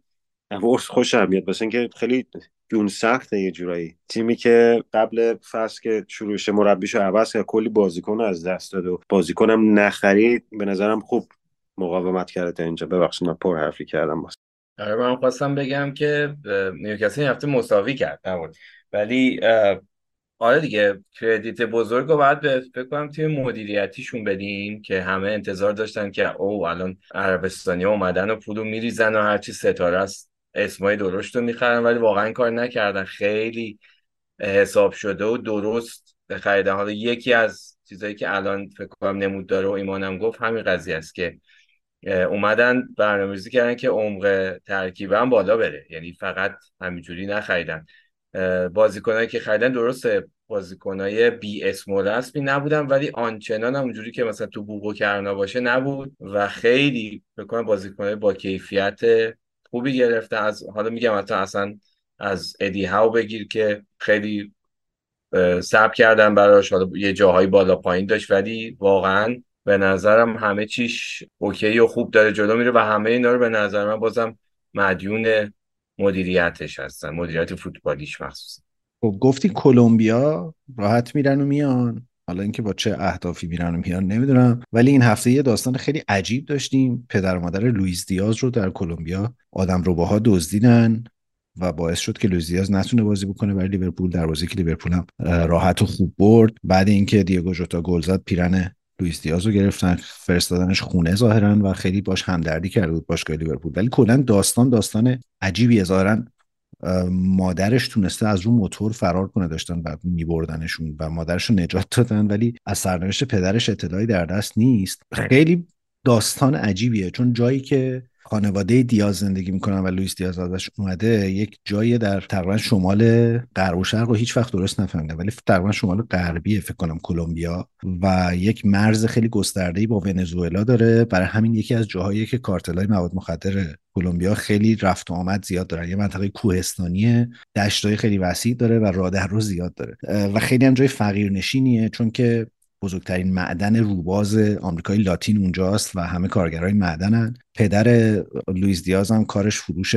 وولف خوشم میاد. مثلا اینکه خیلی جون سخته یه جورایی. تیمی که قبل فصل که شروعش مربیشو عوض کرد کلی بازیکن از دست داد و بازیکنم نخرید. به نظرم خوب مقاومت کرده تا اینجا. ببخشید من پر حرفی کردم. باز آره من خواستم بگم که نیوکاسل این هفته مساوی کرد نبود. ولی آره دیگه کردیت بزرگ رو باید به فکر کنم مدیریتیشون بدیم که همه انتظار داشتن که او الان عربستانی اومدن و پولو میریزن و هرچی ستاره است اسمای درشت رو می‌خرن ولی واقعا کار نکردن. خیلی حساب شده و درست خریدن حالا یکی از چیزایی که الان فکر کنم نمود داره و ایمانم گفت همین قضیه است که اومدن برنامه‌ریزی کردن که عمق ترکیبم بالا بره. یعنی فقط همینجوری نخریدن. بازیکنایی که خریدن درسته بازیکنای بی اسم و رسمی نبودن ولی آنچنان اونجوری که مثلا تو بوگو کرنا باشه نبود و خیلی بکنم بازیکنای با کیفیت خوبی گرفته از حالا میگم اصلا از ادی هاو بگیر که خیلی سب کردن براش. حالا یه جاهای بالا پایین داشت ولی واقعا به نظرم همه چیش اوکی و خوب داره جلو میره و همه اینا رو به نظر من بازم مدیون مدیریتش هستن مدیریت فوتبالیش مخصوصا. خب گفتی کلمبیا راحت میرن و میان. حالا اینکه با چه اهدافی میرن و میان نمی‌دونم. ولی این هفته یه داستان خیلی عجیب داشتیم. پدر و مادر لوئیس دیاز رو در کلمبیا آدم روباها دزدیدن و باعث شد که لوئیس دیاز نتونه بازی بکنه برای لیورپول. دروازه که لیورپول هم راحت و خوب برد. بعد اینکه دیگو جوتا گل زد پیرن لوئیس دیاز رو گرفتن فرستادنش خونه ظاهرا و خیلی باش همدردی کرده بود باشگاه لیورپول. ولی کلا داستان داستان عجیبی ظاهرا مادرش تونسته از رو موتور فرار کنه داشتن بعد میبردنشون و مادرش رو نجات دادن. ولی از سرنوشت پدرش اطلاعی در دست نیست. خیلی داستان عجیبیه. چون جایی که خانواده دیاز زندگی می‌کنن و لوئیس دیاز ازش اومده یک جایی در تقریبا شمال غرب و شرق رو هیچ وقت درست نفهمیده ولی تقریبا شمال غربی فکر کنم کلمبیا و یک مرز خیلی گسترده با ونزوئلا داره. برای همین یکی از جاهایی که کارتلای مواد مخدر کلمبیا خیلی رفت و آمد زیاد دارن. یه منطقه کوهستانی دشتای خیلی وسیع داره و راه رو زیاد داره. و خیلی هم جای فقیرنشینیه چون که بزرگترین معدن روباز آمریکای لاتین اونجاست و همه کارگرای معدنن. پدر لوئیس دیاز هم کارش فروش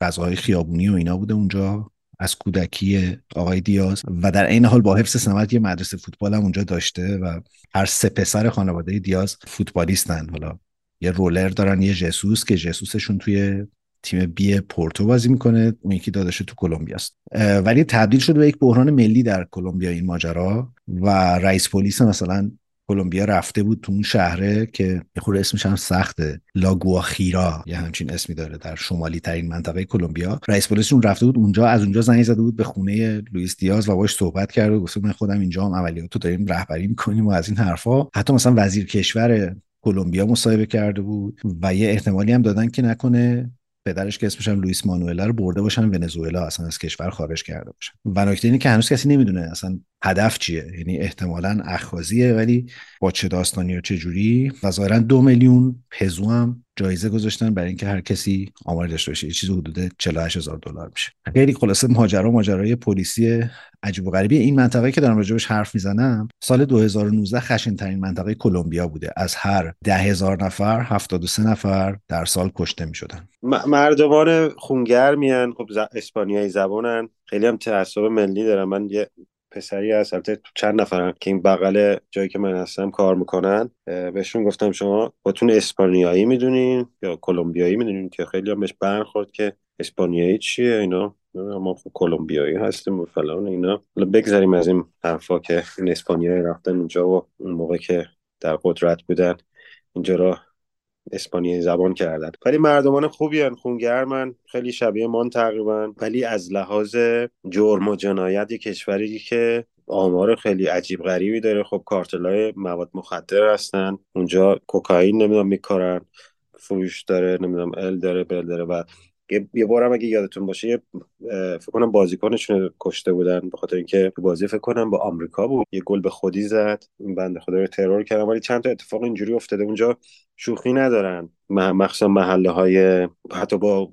غذاهای خیابونی و اینا بوده اونجا از کودکی آقای دیاز. و در این حال با حفظ سمت یه مدرسه فوتبال هم اونجا داشته و هر سه پسر خانواده دیاز فوتبالیستن. حالا یه رولر دارن یه جسوس که جسوسشون توی تیم B پورتو بازی می‌کنه اون یکی داداش تو کلمبیا است. ولی تبدیل شده به یک بحران ملی در کلمبیا این ماجرا و رئیس پلیس مثلا کلمبیا رفته بود تو اون شهره که خورده اسمش هم سخته لاگواخیرا یه همچین اسمی داره در شمالی ترین منطقه کلمبیا. رئیس پلیسشون رفته بود اونجا از اونجا زنگ زده بود به خونه لوئیس دیاز و باش صحبت کرد و گفت من خودم اینجا هم عملیاتو داریم رهبری می‌کنیم و از این حرفا. حتی مثلا وزیر کشور کلمبیا مصاحبه کرده بود و یه احتمالی هم دادن که نکنه. پدرش که اسمش هم لوئیس مانوئلا رو برده باشن ونزوئلا اصلا از کشور خارج کرده باشن. و نکته اینه که هنوز کسی نمی‌دونه اصلا هدف چیه؟ یعنی احتمالا اخاذیه ولی با چه داستانی و چه جوری؟ و ظاهرا دو میلیون پزو هم جایزه گذاشتن برای اینکه هر کسی آمار داشته باشه. چیزی حدود 48 هزار دلار میشه. خیلی خلاصه ماجرا ماجرای پلیسی عجیب و غریبی. این منطقه که دارم راجبش حرف می‌زنم سال 2019 خشن ترین منطقه کلمبیا بوده. از هر ده هزار نفر 73 نفر در سال کشته می‌شدن. مردمان خونگر میان خب اسپانیایی زبانن. خیلی هم تعصب ملی دارن. من یه پسری هست. البته چند نفرن که این بغل جایی که من هستم کار می‌کنن. بهشون گفتم شما خودتون اسپانیایی می‌دونین یا کلمبیایی می‌دونین که خیلی هم بهش برخورد که اسپانیایی چیه اینا. ما خب کلمبیایی هستیم و فلان اینا. حالا بگذاریم از این حرفا که این اسپانیایی رفتن اونجا و اون موقع که در قدرت بودن اینجا را اسپانیایی زبان کردن. ولی مردمان خوبی هن خونگرمن خیلی شبیه مان تقریبا. ولی از لحاظ جرم و جنایت یه کشوری که آمار خیلی عجیب غریبی داره. خب کارتلای مواد مخدر هستن. اونجا کوکائین نمی‌دونم میکارن. فروش داره نمی‌دونم ال داره بل داره و یه بارم اگه یادتون باشه فکر کنم بازیکنشون کشته بودن به خاطر اینکه بازی فکر کنم با آمریکا بود. یه گل به خودی زد. این بنده خدا رو ترور کردن ولی چند تا اتفاق اینجوری افتاده. اونجا شوخی ندارن. مخصوصا محله های حتی با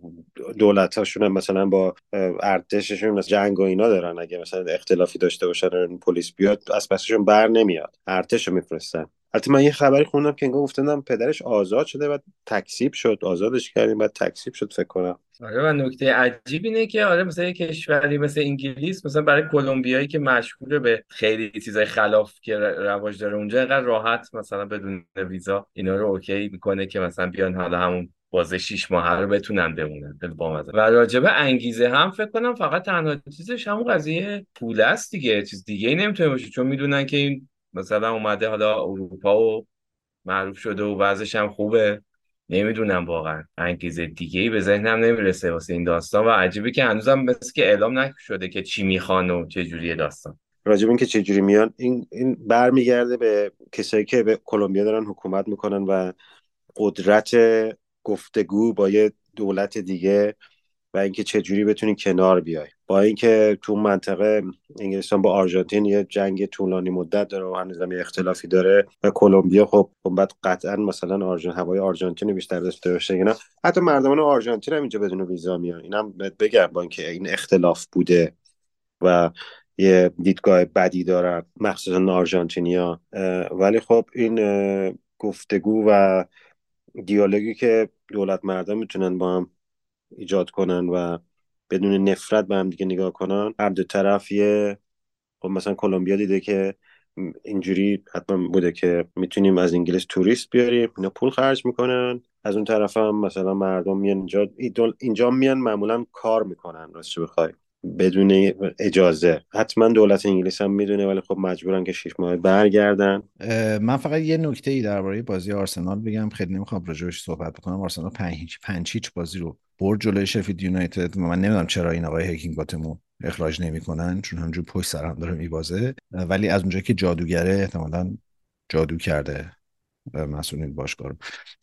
دولت هاشون مثلا با ارتششون جنگ و اینا دارن. اگه مثلا اختلافی داشته باشن پلیس بیاد از پسشون بر نمیاد. ارتش رو میفرستن. البته من یه خبری خوندم که انگار گفتن پدرش آزاد شده و تکسیب شد. آزادش کردیم بعد تکسیب شد فکر کنم. آره و نکته عجیب اینه که آره مثلا یه کشوری مثل انگلیس مثلا برای کلمبیایی که مشهوره به خیلی چیزای خلاف که رواج داره اونجا اینقدر راحت مثلا بدون ویزا اینا رو اوکی می‌کنه که مثلا بیان حالا همون بازه شیش ماه رو بتونن بمونن. و راجبه انگیزه هم فکر کنم فقط تنها چیزش همون قضیه پول است دیگه. چیز دیگه ای نمی‌تونه باشه. چون می‌دونن که این مثلا اومده حالا اروپا و معروف شده و وضعش هم خوبه. نمی‌دونم واقعا انگیزه دیگه ای به ذهنم نمی‌رسه واسه این داستان. و عجیبه که هنوزم مثل که اعلام نشده که چی می‌خوان و چه جوری داستان. راجب اینکه چجوری میان این این برمیگرده به کسایی که به کلمبیا دارن حکومت می‌کنن و قدرت گفتگو با یه دولت دیگه و اینکه چجوری بتونی کنار بیای. با اینکه تو منطقه انگلستان با آرژانتین یه جنگ طولانی مدت داره و هنوز یه اختلافی داره و کلمبیا خب بعد قطعا مثلا آرژانتین هوای آرژانتین بیشتر داشته باشه اینا. حتی مردمان آرژانتین هم اینجا بدون ویزا میان. اینم بگم با اینکه این اختلاف بوده و یه دیدگاه بدی دارن مخصوصا آرژانتینیا ولی خب این گفتگو و دیالوگی که دولت مردم می‌تونن با هم ایجاد کنن و بدون نفرت به هم دیگه نگاه کنن هر دو طرف یه خب مثلا کلمبیا دیده که اینجوری حتما بوده که می‌تونیم از انگلیس توریست بیاریم اینا پول خرج می‌کنن. از اون طرف هم مثلا مردم میان اینجا اینجا میان معمولا کار می‌کنن راستش بخوای. بدون اجازه. حتما دولت انگلیس هم می‌دونه ولی خب مجبورن که شیش ماه برگردن. من فقط یه نکته ای درباره بازی آرسنال بگم. خیلی نمی‌خوام راجعش صحبت بکنم. آرسنال پنج پنج هیچ بازی رو برد جلوی شفید یونایتد. من نمی‌دونم چرا این آقای هکینگ باتمو اخراج نمی‌کنن چون همجور پشت سر هم داره میبازه. ولی از اونجایی که جادوگره احتمالا جادو کرده. مسئولین باشگاه رو.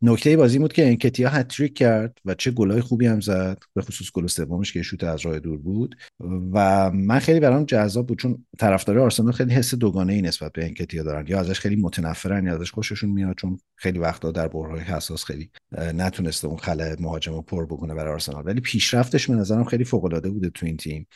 نکته بازی بود که انکتیا هتریک کرد و چه گلای خوبی هم زد به خصوص گل سومش که شوت از راه دور بود. و من خیلی برام جذاب بود چون طرفدار آرسنال خیلی حس دوگانه ای نسبت به انکتیا دارن. یا ازش خیلی متنفرن یا ازش خوششون میاد چون خیلی وقتا در برهای حساس خیلی نتونسته اون خلأ مهاجم رو پر بکنه برای آرسنال. ولی پیشرفتش به نظرم خیلی فوق العاده بوده تو این تیم.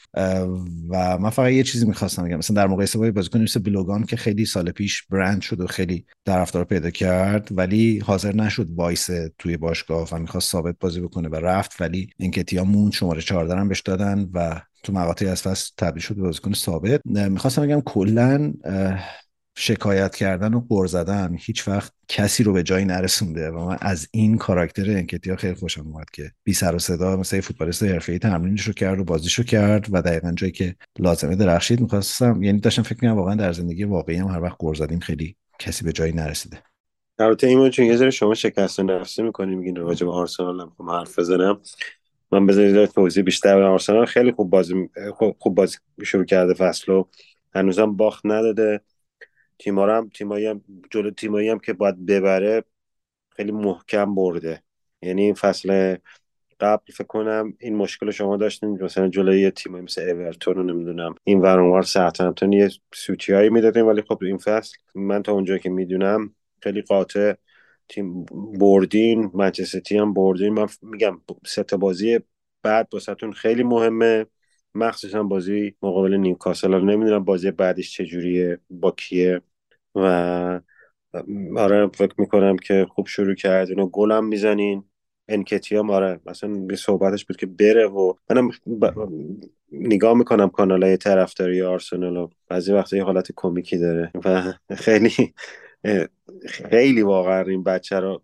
و من فقط یه چیزی می‌خواستم بگم. مثلا در مقایسه با بازیکن مثل بلوگان که خیلی سال پیش برند شد و خیلی طرفدار پیدا کرد. ولی حاضر نشد وایسه توی باشگاه و می‌خواست ثابت بازی بکنه و رفت. ولی انکتیا موند شماره 14 هم بهش دادن و تو مقاطعی از فصل تبدیل شد به بازیکن ثابت. می‌خواستم بگم کلا شکایت کردن و غر زدن هیچ وقت کسی رو به جایی نرسونده و من از این کاراکتر انکتیا خیلی خوشم اومد که بی سر و صدا مثل فوتبالیست حرفه‌ای تمرینش رو کرد و بازیش کرد و دقیقا جایی که لازمه درخشید می‌خواستم. یعنی داشتم فکر می‌کنم واقعا در زندگی واقعی هم هر وقت غر زدیم خیلی کسی به جایی نرسیده. البته ایمان چون یه ذره شما شکست نفسی می‌کنیم میگین راجع به آرسنال هم حرف بزنم. من بذارید توضیح بیشتر به آرسنال خیلی خوب بازی خوب, خوب بازی شروع کرده فصل و هنوزم باخت نداده. تیمارم هم تیمایی هم جلو تیمایی هم که باید ببره خیلی محکم برده. یعنی این فصل قبل فکر کنم این مشکل شما داشتین. مثلا جلوی یه تیم مثل اورتون رو نمی‌دونم. این ورانوار ساعتهمپتون یه سوتیایی می‌دادیم ولی خب این فصل من تا اونجا که می‌دونم خیلی قاطع تیم بردین منچستر هم بردین من میگم سه بازی بعد واسهتون خیلی مهمه. مخصوصا بازی مقابل نیوکاسل. نمی‌دونم بازی بعدش چجوریه با کیه. و آره فکر می‌کنم که خوب شروع کردین و گلم می‌زنین. انکتی هم آره مثلا به صحبتش بود که بره و منم نگاه می‌کنم کانال های طرفداری آرسنال و بعضی وقتا یه حالت کمیکی داره و خیلی خیلی واقعا این بچه رو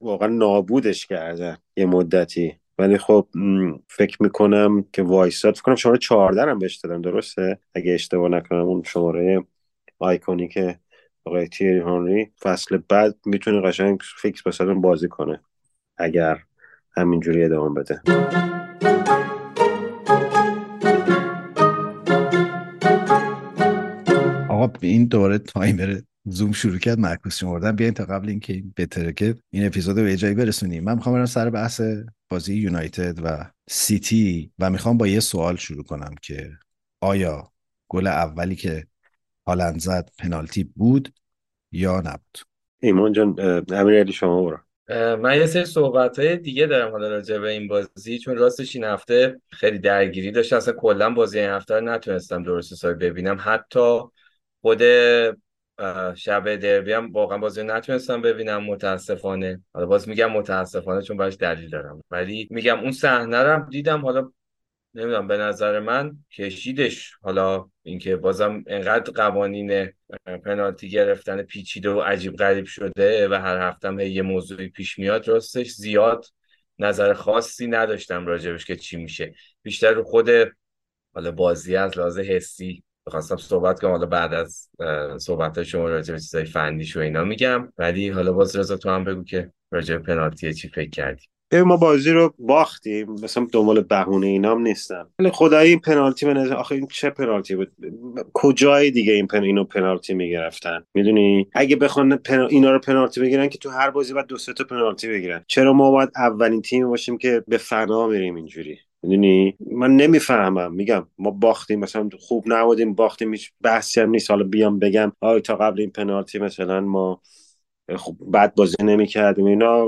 واقعا نابودش کردن یه مدتی. ولی خب فکر می‌کنم که وایساد. فکر کنم شماره 14 هم بهش دادم درسته؟ اگه اشتباه نکنم اون شماره آیکونی که آقای تیری هانری فصل بعد می‌تونه قشنگ فیکس بسازن بازی کنه اگر همینجوری ادامه بده. آقا این دوباره تایمر زوم شروع کرد معکوس شمردن. بیاین تا قبل اینکه این بهتره این اپیزود رو به جایی برسونیم. من می‌خوام برم سر بحث بازی یونایتد و سیتی و می‌خوام با یه سوال شروع کنم که آیا گل اولی که هالند زد پنالتی بود یا نبود؟ ایمان جان امیرعلی شما برو. من یه سری صحبت های دیگه دارم حالا راجع به این بازی چون راستش این هفته خیلی درگیری داشت. اصلا کلا بازی این هفته رو نتونستم درست حسابی ببینم. حتی خود شب دربی هم واقعا بازی نتونستم ببینم متاسفانه. حالا باز میگم متاسفانه چون باش دلیل دارم. ولی میگم اون صحنه رو دیدم حالا نمی‌دونم به نظر من کشیدش. حالا اینکه بازم انقدر قوانین پنالتی گرفتن پیچیده و عجیب غریب شده و هر هفتم یه موضوعی پیش میاد راستش زیاد نظر خاصی نداشتم راجبش که چی میشه. بیشتر رو خود حالا بازی از لحاظ حسی بخواستم صحبت کنم. حالا بعد از صحبت شما راجع به چیزای فنیش و اینا میگم. ولی حالا باز رضا تو هم بگو که راجع به پنالتی چی فکر کردی؟ ما بازی رو باختیم. مثلا دنبال بهونه اینام نیستم. ولی خدایی این پنالتی نظر آخه این چه پنالتی بود؟ کجای دیگه این پن اینو پنالتی می‌گرفتن؟ می‌دونی؟ اگه بخوان پن... اینا رو پنالتی بگیرن که تو هر بازی باید دو سه تا پنالتی بگیرن. چرا ما باید اولین تیم باشیم که به فنا میریم اینجوری؟ می‌دونی؟ من نمی‌فهمم. میگم ما باختیم مثلا خوب نبودیم باختیم هیچ بحثی هم نیست. حالا بیام بگم آی تا قبل این پنالتی مثلا ما خب بعد بازی نمی‌کردیم. اینا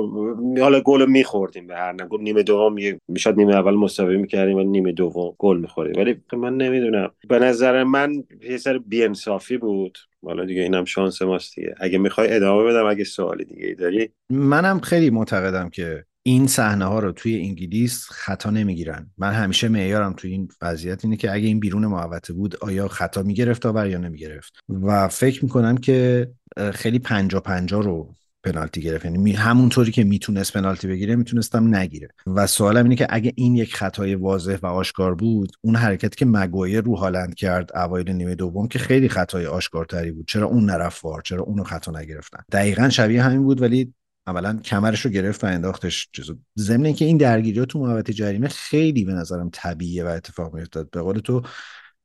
حالا گل میخوردیم به هر نگاه. نیمه دوم می‌شد نیمه اول مساوی می‌کردیم و نیمه دوم گل می‌خوریم ولی من نمی‌دونم. به نظر من یه سر بیانصافی بود. حالا دیگه اینم شانس ماست دیگه. اگه می‌خوای ادامه بدم اگه سوالی دیگه ای داری. منم خیلی معتقدم که این صحنه ها رو توی انگلیس خطا نمی‌گیرن. من همیشه معیارم توی این وضعیت اینه که اگه این بیرون محوطه بود آیا خطا می‌گرفت تا یا نمی‌گرفت؟ و فکر می‌کنم که خیلی پنجا پنجا رو پنالتی گرفت. یعنی همونطوری که می‌تونست پنالتی بگیره می‌تونستم نگیره. و سوالم اینه که اگه این یک خطای واضح و آشکار بود اون حرکتی که مگوایر رو هالند کرد اوایل نیمه دوم که خیلی خطای آشکارتری بود. چرا اون نرفت وار؟ چرا اونو خطا نگرفتن؟ دقیقا شبیه همین بود ولی عملا کمرش رو گرفت و انداختش چیزو ضمن اینکه این درگیری تو محوطه جریمه خیلی به نظرم طبیعیه و اتفاق میافتاد. به قول تو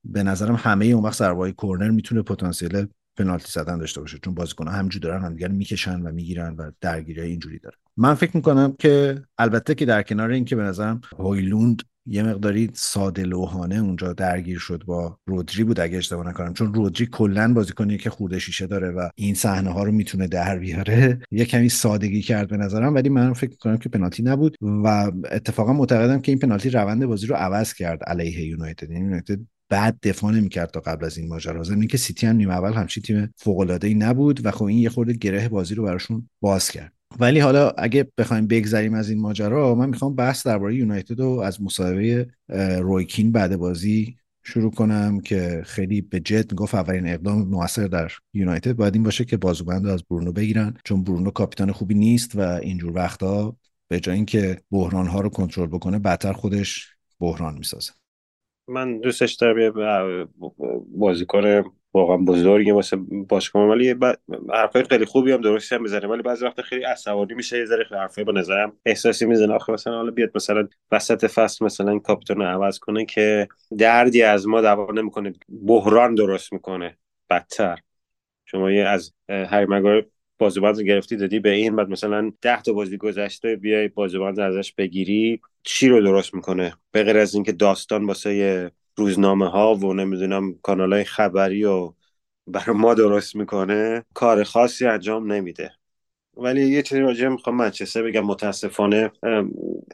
به نظرم همه اون وقت ضربه‌های کورنر می‌تونه پتانسیل پنالتی زدن داشته باشه چون بازیکن‌ها همینجوری دارن همدیگر می‌کشن و می‌گیرن و درگیری اینجوری داره. من فکر می‌کنم که البته که در کنار اینکه به نظرم هویلوند یه مقداری ساده لوحانه اونجا درگیر شد با رودری بود اگه اشتباه نکنم. چون رودری کلا بازیکنیه که خورده شیشه داره و این صحنه ها رو می‌تونه در بیاره. یه کمی سادگی کرد به نظرم ولی من فکر کنم که پنالتی نبود و اتفاقا معتقدم که این پنالتی روند بازی رو عوض کرد علیه یونایتد. یعنی یونایتد بعد دفاع نمی‌کرد تا قبل از این ماجرا. ضمن که سیتی هم نیمه اول همچین تیم فوق العاده ای نبود و خب این یه خورده گره بازی رو براشون باز کرد. ولی حالا اگه بخوایم بگذریم از این ماجرا من می‌خوام بحث درباره یونایتد رو از مصاحبه رویکین بعد بازی شروع کنم که خیلی به جد می‌گفت اولین اقدام موثر در یونایتد باید این باشه که بازوبند از برونو بگیرن چون برونو کاپیتان خوبی نیست و اینجور وقتا به جای اینکه بحران ها رو کنترل بکنه بدتر خودش بحران می‌سازه. من دوستش دارم بازیکن واقعا بزرگی واسه باشگاه ولی حرفای خیلی خوبی هم درستی هم می‌زنه ولی بعضی وقت خیلی عصبانی میشه یه ذره حرفای به نظرم احساسی می‌زنه. آخه مثلا حالا بیاد مثلا وسط فصل مثلا کاپیتان رو عوض کنه که دردی از ما دوا نمی‌کنه بحران درست می‌کنه. بدتر. شما یه از هری مگایر بازوبند گرفتی دادی به این بعد مثلا ده تا بازی گذشته بیای بازوبند ازش بگیری چی رو درست می‌کنه؟ به غیر از اینکه داستان واسه روزنامه ها و نمی‌دونم کانال های خبری و برای ما درست می‌کنه کار خاصی انجام نمیده. ولی یه چیزی راجع می‌خوام منچستر بگم متاسفانه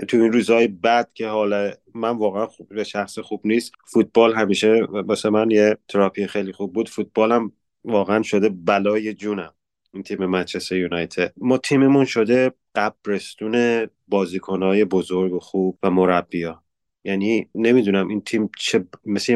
تو این روزهای بعد که حالا من واقعا خوب به شخص خوب نیست فوتبال همیشه واسه من یه تراپی خیلی خوب بود. فوتبالم واقعا شده بلای جونم این تیم منچستر یونایتد. ما تیممون شده قبرستون بازیکنهای بزرگ و خوب و مربیا یعنی نمی‌دونم این تیم چه مثل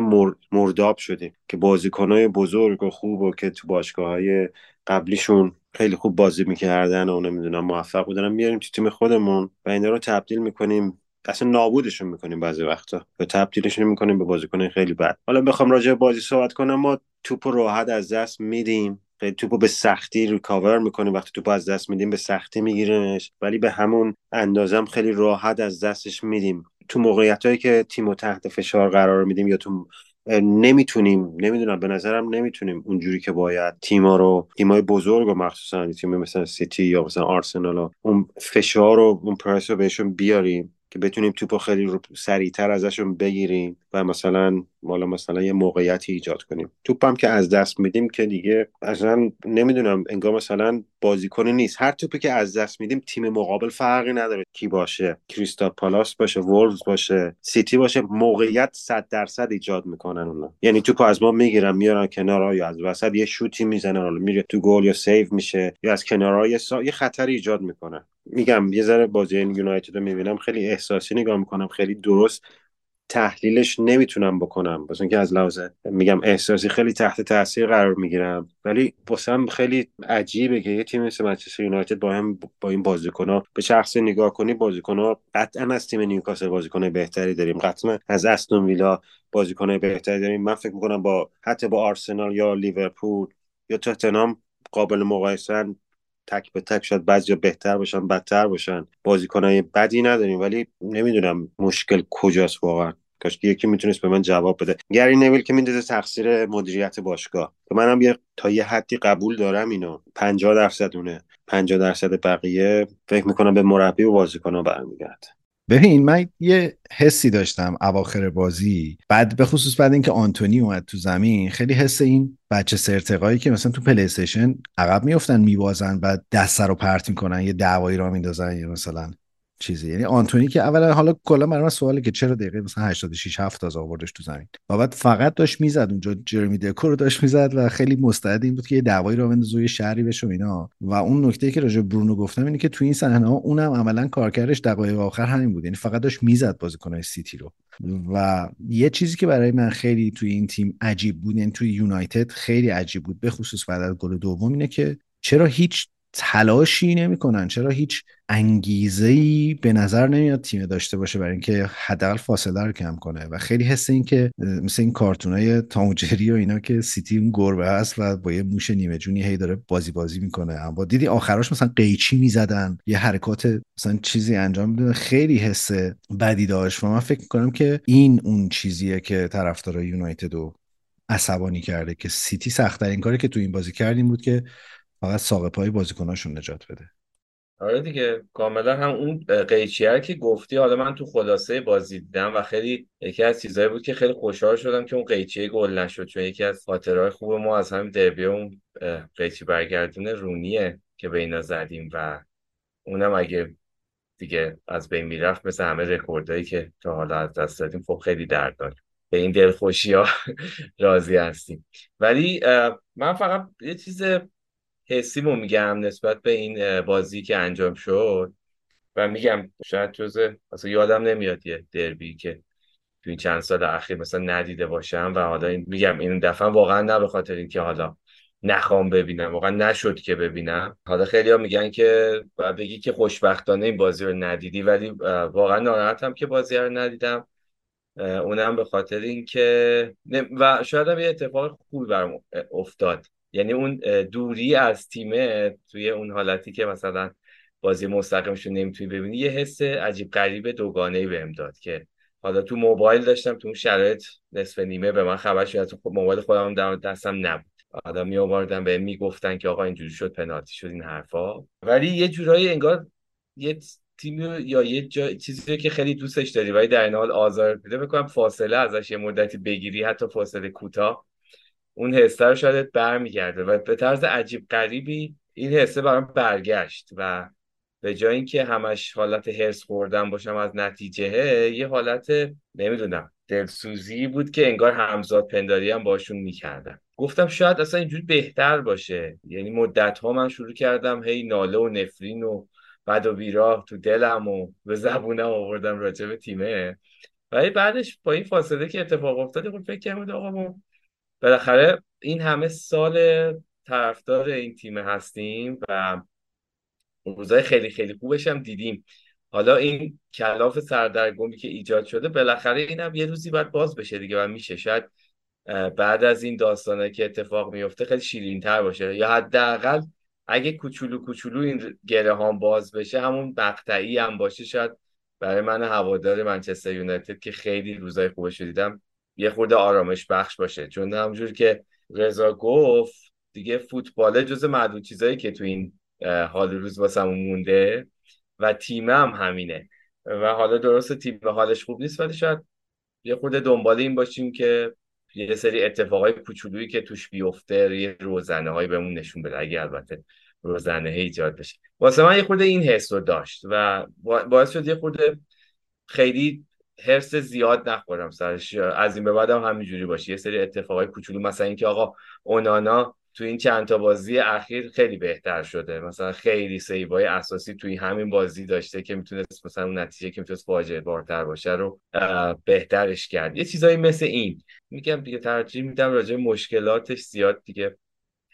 مرداب شده که بازیکنهای بزرگ و خوب و که تو باشگاه های قبلیشون خیلی خوب بازی می‌کردن و نمی‌دونم موفق بودن. میاریم تو تیم خودمون و اینا رو تبدیل می‌کنیم اصلا نابودشون می‌کنیم بعضی وقتا. و تبدیلشون می‌کنیم به بازیکن خیلی بد. حالا بخوام راجع بازی صحبت کنم. ما توپ راحت از دست میدیم. خیلی توپو به سختی ریکاور می‌کنیم. وقتی توپو از دست میدیم به سختی میگیریمش ولی به همون اندازم خیلی راحت از دستش میدیم. تو موقعیت هایی که تیم و تحت فشار قرار میدیم یا تو نمی‌تونیم نمی‌دونم به نظرم نمی‌تونیم اونجوری که باید تیما رو تیمای بزرگ و مخصوصا تیم مثلا سیتی یا مثلا آرسنال اون فشار و اون پرس رو بهشون بیاریم. که بتونیم توپو خیلی رو سریعتر ازشون بگیریم و مثلا حالا مثلا یه موقعیتی ایجاد کنیم. توپم که از دست میدیم که دیگه اصلا نمی‌دونم انگار مثلا بازیکنی نیست. هر توپی که از دست میدیم تیم مقابل فرقی نداره. کی باشه؟ کریستال پالاس باشه وولز باشه سیتی باشه. موقعیت 100 درصد ایجاد می‌کنن اونا. یعنی توپو از ما می‌گیرن میارن کنار یا از وسط یه شوتی می‌زنن حالا میره تو گل یا save میشه یا از کنارهای سا... یه خطری ایجاد می‌کنن میگم یه ذره بازی یونایتد رو می‌بینم خیلی احساسی نگاه می‌کنم خیلی درست تحلیلش نمی‌تونم بکنم. واسه اینکه از لحاظ میگم احساسی خیلی تحت تاثیر قرار می‌گیرم. ولی واسم خیلی عجیبه که یه تیم مثل منچستر یونایتد با هم با این بازیکن‌ها به شخص نگاه کنی بازیکن‌ها قطعا از تیم نیوکاسل بازیکن بهتری داریم. قطعا از استون ویلا بازیکن بهتری داریم. من فکر می‌کنم با حتی با آرسنال یا لیورپول یا تاتنهام قابل مقایسه تک به تک شاید بعضی بهتر باشن بدتر باشن. بازیکنای بدی نداریم ولی نمی‌دونم مشکل کجاست واقعا. کاش یکی می‌تونست به من جواب بده. گری نویل که می‌دونه تقصیر مدیریت باشگاه. که منم یه تا یه حدی قبول دارم اینو. 50 درصد اونه 50 درصد بقیه فکر می‌کنم به مربی و بازیکن‌ها برمیگرده. ببین من یه حسی داشتم اواخر بازی. بعد به خصوص بعد اینکه آنتونی اومد تو زمین خیلی حس این بچه سرتقایی که مثلا تو پلی استیشن عقب میفتن میبازن بعد دست رو پرت می‌کنن یه دعوایی راه میندازن یا مثلا چیزی. یعنی آنتونی که اولا حالا کلا برای من سواله که چرا دقیقه مثلا 86 7 تا آوردش تو زمین؟ و بعد فقط داشت می‌زد اونجا جرمی دکو رو داشت می‌زد و خیلی مستعد این بود که یه دعوایی رو بندازه شهری بشه اینا. و اون نکته که راجع برونو گفتم اینه که تو این صحنه ها اونم عملا کارکردش دقایق آخر همین بود. یعنی فقط داشت می‌زد بازیکنای سیتی رو. و یه چیزی که برای من خیلی توی این تیم عجیب بود یعنی توی یونایتد خیلی عجیب بود به خصوص بعد از گل دوم اینه که چرا هیچ تلاشی نمی‌کنن. چرا هیچ انگیزه ای به نظر نمیاد تیم داشته باشه برای اینکه حداقل فاصله رو کم کنه. و خیلی حس این که مثل این کارتونای تاموجری و اینا که سیتی اون گربه هست و با یه موش نیمه جونی هی داره بازی بازی می‌کنه. اما دیدی آخراش مثلا قیچی می‌زدن. یه حرکات مثلا چیزی انجام میدن. خیلی حس بدی داشت و من فکر می‌کنم که این اون چیزیه که طرفدار یونایتد رو عصبانی کرده که سیتی سختترین کاری که تو این بازی کردیم بود که فقط ساقه پای بازیکناشون نجات بده. آره دیگه کاملا هم اون قیچیه که گفتی حالا من تو خلاصه بازی دیدم و خیلی یکی از چیزایی بود که خیلی خوشحال شدم که اون قیچیه گل نشد چون یکی از خاطرهای خوب ما از همین دربی اون قیچی برگردونه رونیه که به اینا زدیم و اونم اگه دیگه از بین می‌رفت مثل همه رکوردهایی که تا حالا از دست دادیم خب خیلی درد داد به این دلخوشی ها راضی هستیم. ولی من فقط یه چیز حسیمو میگم نسبت به این بازی که انجام شد. و میگم شاید جزه اصلا یادم نمیاد یه دربی که تو این چند سال اخیر مثلا ندیده باشم و حالا این میگم این دفعه واقعا نه به خاطر اینکه حالا نخوام ببینم واقعا نشد که ببینم. حالا خیلی ها میگن که بگی که خوشبختانه این بازی رو ندیدی ولی واقعا ناراحتم که بازی رو ندیدم. اونم به خاطر اینکه و شاید هم یه اتفاق خوبی برام افتاد. یعنی اون دوری از تیمه توی اون حالتی که مثلا بازی مستقیمش رو نمی‌تونی ببینی یه حس عجیب غریب دوگانه ای بهم داد که حالا تو موبایل داشتم تو اون شرایط نصف نیمه به من خبر شد تو موبایل خودم در دستم نبود. آدم می آوردن به می‌گفتن که آقا اینجوری شد پنالتی شد این حرفا. ولی یه جورایی انگار یه تیم یا یه جا... چیزی که خیلی دوستش داری ولی در این حال آزار بده بکنم فاصله ازش یه مدتی بگیری حتی فاصله کوتاه. اون حسه رو شاید برمیگرده و به طرز عجیب غریبی این حسه برام برگشت و به جای اینکه همش حالت هرس خوردن باشم از نتیجه یه حالت نمی‌دونم دلسوزی بود که انگار همزاد پنداری هم باشون می‌کردم. گفتم شاید اصلا اینجوری بهتر باشه. یعنی مدت ها من شروع کردم هی ناله و نفرین و بد و بیراه تو دلم و به زبونم آوردم راجع به تیمه. ولی بعدش با این فاصله که اتفاق افتاد خب فکر کردم آقا بالاخره این همه سال طرفدار این تیم هستیم و روزای خیلی خیلی خوبش هم دیدیم. حالا این کلاف سردرگمی که ایجاد شده بالاخره این هم یه روزی باید باز بشه دیگه و میشه. شاید بعد از این داستانه که اتفاق میفته خیلی شیرین تر باشه. یا حداقل اگه کوچولو کوچولو این گره هم باز بشه همون مقطعی هم باشه. شاید برای من هوادار منچستر یونایتد که خیلی روزای خوبش دیدم. یه خورده آرامش بخش باشه. چون همونجور که رضا گفت دیگه فوتباله جز معدود چیزایی که تو این حال روز واسمون مونده و تیم هم همینه. و حالا درست تیم حالش خوب نیست ولی شاید یه خورده دنبال این باشیم که یه سری اتفاقای کوچولویی که توش بیفته یه روزنه هایی بهمون نشون بده. اگه البته روزنه ایجاد بشه. واسه من یه خورده این حس رو داشت و باعث شد یه خورده خیلی هرس زیاد نخورم سرش. از این به بعد هم همینجوری باشه. یه سری اتفاقای کوچولو مثلا اینکه آقا اونانا تو این چند تا بازی اخیر خیلی بهتر شده. مثلا خیلی سیوای اساسی توی همین بازی داشته که می‌تونست مثلا اون نتیجه که می‌تونست فاجعه بارتر باشه رو بهترش کرد. یه چیزایی مثل این. میگم دیگه ترجیح میدم راجع مشکلاتش زیاد دیگه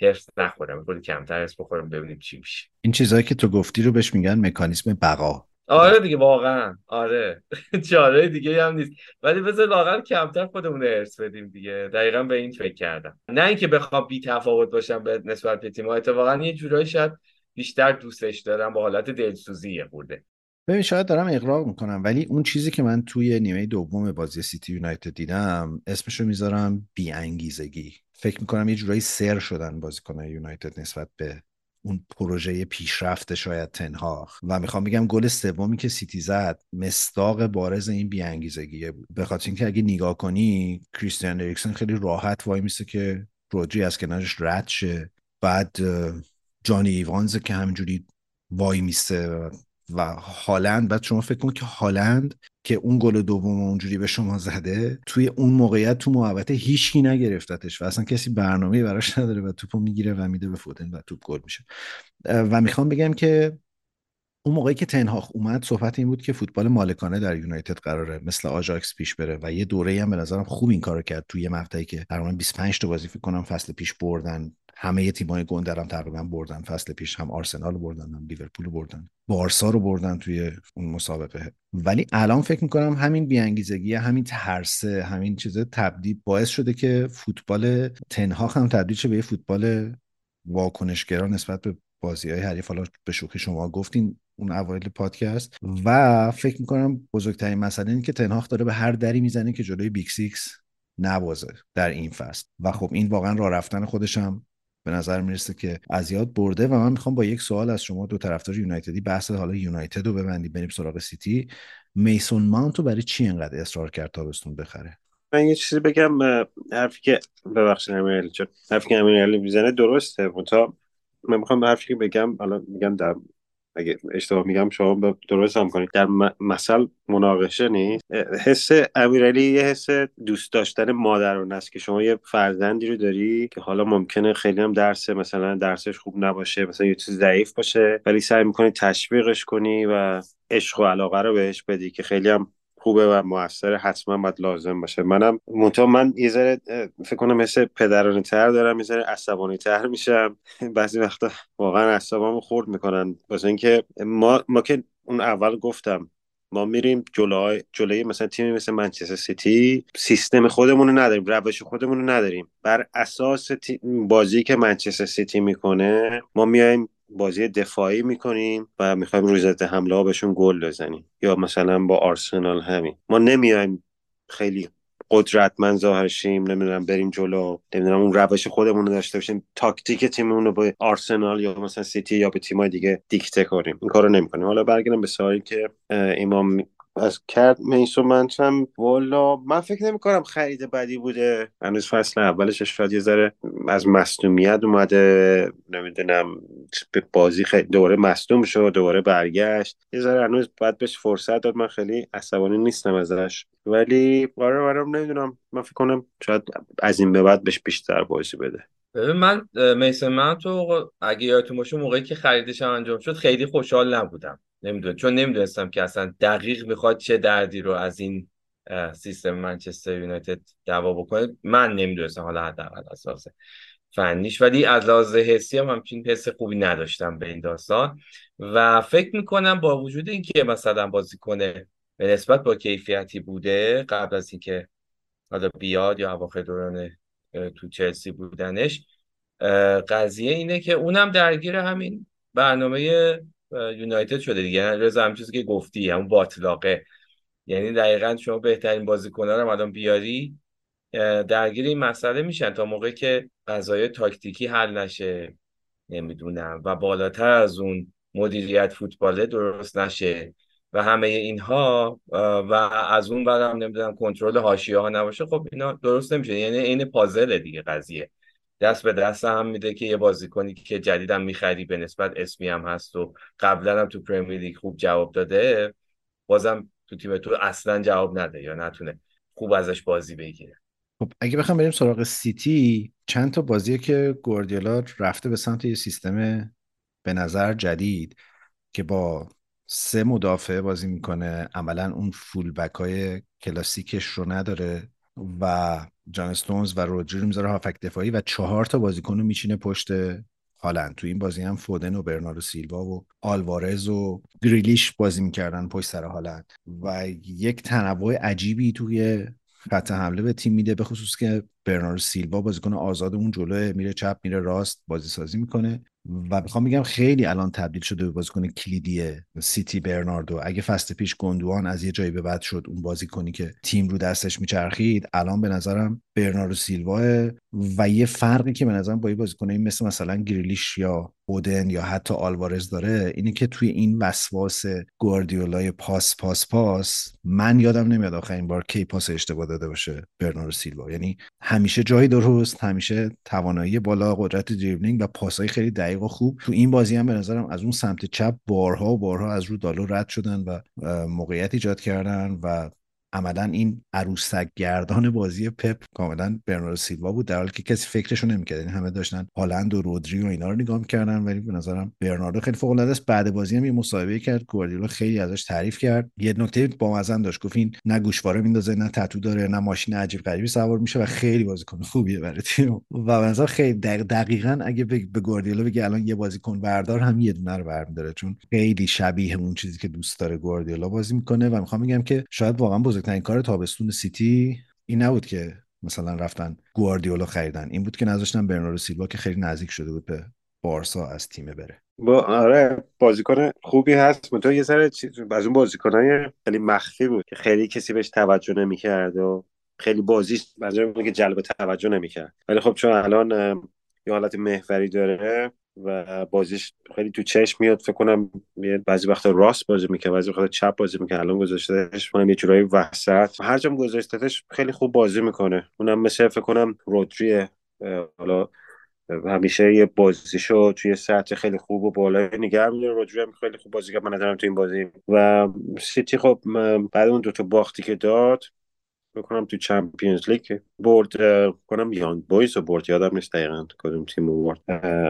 هرس نخورم. خیلی کمتر هرس بخورم ببینیم چی میشه. این چیزهایی که تو گفتی رو بهش میگن مکانیزم بقا. آره دیگه واقعا. آره. چاره دیگه هم نیست. ولی بذار لاغر کمتر خودمون ارث بدیم دیگه. دقیقا به این فکر کردم. نه اینکه بخوام بی تفاوت باشم به نسبت به تیم اتفاقا یه جورایی شاید بیشتر دوستش دارم با حالت دلسوزی بوده ببین شاید دارم اقراق می‌کنم ولی اون چیزی که من توی نیمه دوم بازی سیتی یونایتد دیدم اسمشو می‌ذارم بیانگیزگی. فکر می‌کنم یه جورایی سر شدن بازیکنهای یونایتد نسبت به اون پروژه پیشرفت شاید تنهاخ و می‌خوام بگم گل سومی که سیتی زد مستاق بارز این بیانگیزگیه بود. به خاطر اینکه اگه نگاه کنی کریستیان اریکسن خیلی راحت وای میسه که رودری از کنارش رد شه. بعد جانی ایوانز که همینجوری وای میسته و هالند. بعد شما فکر کن که هالند که اون گل دوم اونجوری به شما زده توی اون موقعیت تو محوطه هیچکی نگرفتتش و اصلا کسی برنامه براش نداره و توپو می‌گیره و میده به فودن و توپ گل میشه. و می‌خوام بگم که اون موقعی که تنهاخ اومد صحبت این بود که فوتبال مالکانه در یونایتد قراره مثل آژاکس پیش بره و یه دوره هم به نظرم خوب این کارو کرد. توی مقطعی که تقریبا 25 تا بازی فکر کنم فصل پیش بردن. همه تیمای گندر هم تقریبا بردن. فصل پیش هم آرسنال بردن هم لیورپول بردن. بارسا رو بردن توی اون مسابقه. ولی الان فکر می‌کنم همین بیانگیزگی همین ترسه همین چیزه تبدیل باعث شده که فوتبال تنها هم تبدیل شه به فوتبال واکنشگرا نسبت به بازی های حریف. حالا به شوخی شما گفتین اون اوایل پادکست و فکر می‌کنم بزرگترین مسئله اینه که تن هاخ داره به هر دری می‌زنه که جلوی Big Six نبازه در این فصل. و خب این واقعا راه رفتن خودش هم به نظر می‌رسه که از یاد برده و من می‌خوام با یک سوال از شما دو طرفدار یونایتدی بحث حالا یونایتد رو ببندیم بریم سراغ سیتی. میسون ماونت رو برای چی انقدر اصرار کرد تابستون بخره؟ من یه چیزی بگم حرفی که ببخشید چون حرفی که امیرعلی می‌زنه درسته. من می‌خوام حرفی که بگم حالا میگم در اگه اشتباه میگم شما درست هم کنید. در مثل مناقشه نیست. حس امیرعلی یه حس دوست داشتن مادران است که شما یه فرزندی رو داری که حالا ممکنه خیلی هم درس مثلا درسش خوب نباشه مثلا یه چیز ضعیف باشه ولی سعی می‌کنی تشویقش کنی و عشق و علاقه رو بهش بدی که خیلی هم خوبه و موثر حتما باید لازم باشه. منم منتها من یه ذره فکر کنم مثل پدرانه تر دارم یه ذره عصبانی تر میشم. بعضی وقتا واقعا اعصابمو خورد می‌کنن. واسه اینکه ما ما که اون اول گفتم ما میریم جلوی جلوی مثلا تیمی مثل منچستر سیتی سیستم خودمون رو نداریم روش خودمون رو نداریم. بر اساس بازی که منچستر سیتی می‌کنه ما میایم بازی دفاعی می‌کنیم و می‌خوایم روی ضد حمله ها بهشون گل بزنیم. یا مثلا با آرسنال همین. ما نمیایم خیلی قدرتمند ظاهر شیم نمی‌دونم بریم جلو. نمی‌دونم اون روش خودمون رو داشته باشیم. تاکتیک تیممون رو به آرسنال یا مثلا سیتی یا به تیمای دیگه دیکته کنیم. این کارو نمی‌کنیم. حالا برگردم به سوالی که امام از کرد. میسو هم والا من فکر نمی کنم خرید بدی بوده. هنوز فصل اولش شاید یه ذره از مصدومیت اومده. نمی‌دونم به بازی خیلی دوباره مصدوم شد دوباره برگشت. یه ذره هنوز باید بهش فرصت داد. من خیلی عصبانی نیستم ازش. ولی آره آره نمی‌دونم. من فکر کنم شاید از این به بعد بهش بیشتر بازی بده. من میسن من تو اگه یادتون باشه موقعی که خریدش انجام شد خیلی خوشحال نبودم. نمی‌دونم. چون نمی‌دونستم که اصلا دقیق می‌خواد چه دردی رو از این سیستم منچستر یونایتد دعوا بکنه. من نمی‌دونستم حالا حداقل اساس فنیش. ولی از لحاظ حسی هم همچین حس خوبی نداشتم به این داستان. و فکر می‌کنم با وجود اینکه مثلا بازی کنه به نسبت با کیفیتی بوده قبل از اینکه حالا بیاد یا اواخر دوران تو چلسی بودنش قضیه اینه که اونم درگیر همین برنامه یونایتد شده دیگه. رضا هم چیزی که گفتی همون باطلاقه یعنی دقیقا شما بهترین بازیکن‌ها رو الان بیاری درگیر این مسئله میشن تا موقعی که قضایای تاکتیکی حل نشه. نمی‌دونم. و بالاتر از اون مدیریت فوتباله درست نشه. و همه اینها و از اون بعدم نمی‌دونم کنترل حاشیه ها نباشه. خب اینا درست نمیشه. یعنی این پازل دیگه قضیه. دست به دست هم میده که یه بازیکنی که جدیدم می‌خری به نسبت اسمی هم هست و قبلا هم تو پرمیر لیگ خوب جواب داده بازم تو تیم تو اصلا جواب نده یا نتونه خوب ازش بازی بگیره. خب اگه بخوام بریم سراغ سیتی چند تا بازیه که گواردیولا رفته به سمت یه سیستم به نظر جدید که با سه مدافع بازی می‌کنه. عملا اون فول بک های کلاسیکش رو نداره و جان استونز و رودری رو می‌ذاره هافک دفاعی و چهار تا بازیکن رو میچینه پشت هالند. تو این بازی هم فودن و برناردو سیلوا و آلوارز و گریلیش بازی می‌کردن پشت سر هالند. و یک تنوع عجیبی توی خط حمله به تیم میده به خصوص که برناردو سیلوا بازیکن آزاد اون جلوه میره چپ میره راست بازی سازی می‌کنه. و می‌خوام بگم خیلی الان تبدیل شده به بازیکن کلیدی سیتی برناردو. اگه فست پیش گندوان از یه جایی به بعد شد اون بازیکنی که تیم رو دستش میچرخید الان به نظرم برناردو سیلوا و یه فرقی که به نظرم با یه بازیکنایی مثل مثلا گریلیش یا بودن یا حتی آلوارز داره اینه که توی این وسواس گواردیولای پاس پاس پاس من یادم نمیاد آخرین بار کی پاس اشتباه داده باشه برناردو سیلوا. یعنی همیشه جای درست همیشه توانایی بالا قدرت دریبلینگ و پاسای خیلی دقیق و خوب. تو این بازی هم به نظرم از اون سمت چپ بارها و بارها از رو دالو رد شدن و موقعیت ایجاد کردن و عملا این عروسک گردان بازی پپ کاملا برناردو سیلوا بود در حالی که کسی فکرشو نمی‌کرد. یعنی همه داشتن هالند و رودری و اینا رو نگاه می‌کردن ولی به نظرم برناردو خیلی فوق العاده است بعد بازی هم یه مصاحبه کرد گواردیولا خیلی ازش تعریف کرد. یه نکته با مزن داشت گفت این نه گوشواره میندازه نه تتو داره نه ماشین عجیب غریبی سوار میشه و خیلی بازیکن خوبیه برای تیم. و به نظر خیلی دقیقا اگه به گواردیولا بگه الان یه بازیکن بردار هم یه دونه رو برمیداره. چون خیلی شبیه اون چیزی که دوست داره گواردیولا بازی می‌کنه. و می‌خوام بگم که شاید واقعا بزرگترین کار تابستون سیتی این نبود که مثلا رفتن گواردیولا خریدن. این بود که نذاشتن برناردو سیلوا که خیلی نزدیک شده بود به بارسا از تیم بره. با آره بازیکن خوبی هست. تو یه سر از اون بازیکنای خیلی مخفی بود که خیلی کسی بهش توجه نمی‌کرد و خیلی بازیش منظورم که جلب توجه نمی‌کرد. ولی خب چون الان یه حالت محوری داره و بازیش خیلی تو چشم میاد فکر کنم بعضی وقتا راست بازی می‌کنه بعضی وقتا چپ بازی می‌کنه. الان گذاشتهش کنم یه جورایی وسط. هر جام گذاشتهش خیلی خوب بازی می‌کنه. اونم مثل فکر کنم رودری حالا همیشه یه بازیشو توی سطح خیلی خوب و بالا نگه میداره. رودری هم خیلی خوب بازی کرد. من نظرم تو این بازی. و سیتی خب بعد اون دو تا باختی که داد بکنم تو چمپیونز لیگ برد کنم یانگ بویز رو برد. یادم نیست دقیقا کدوم تیم برد.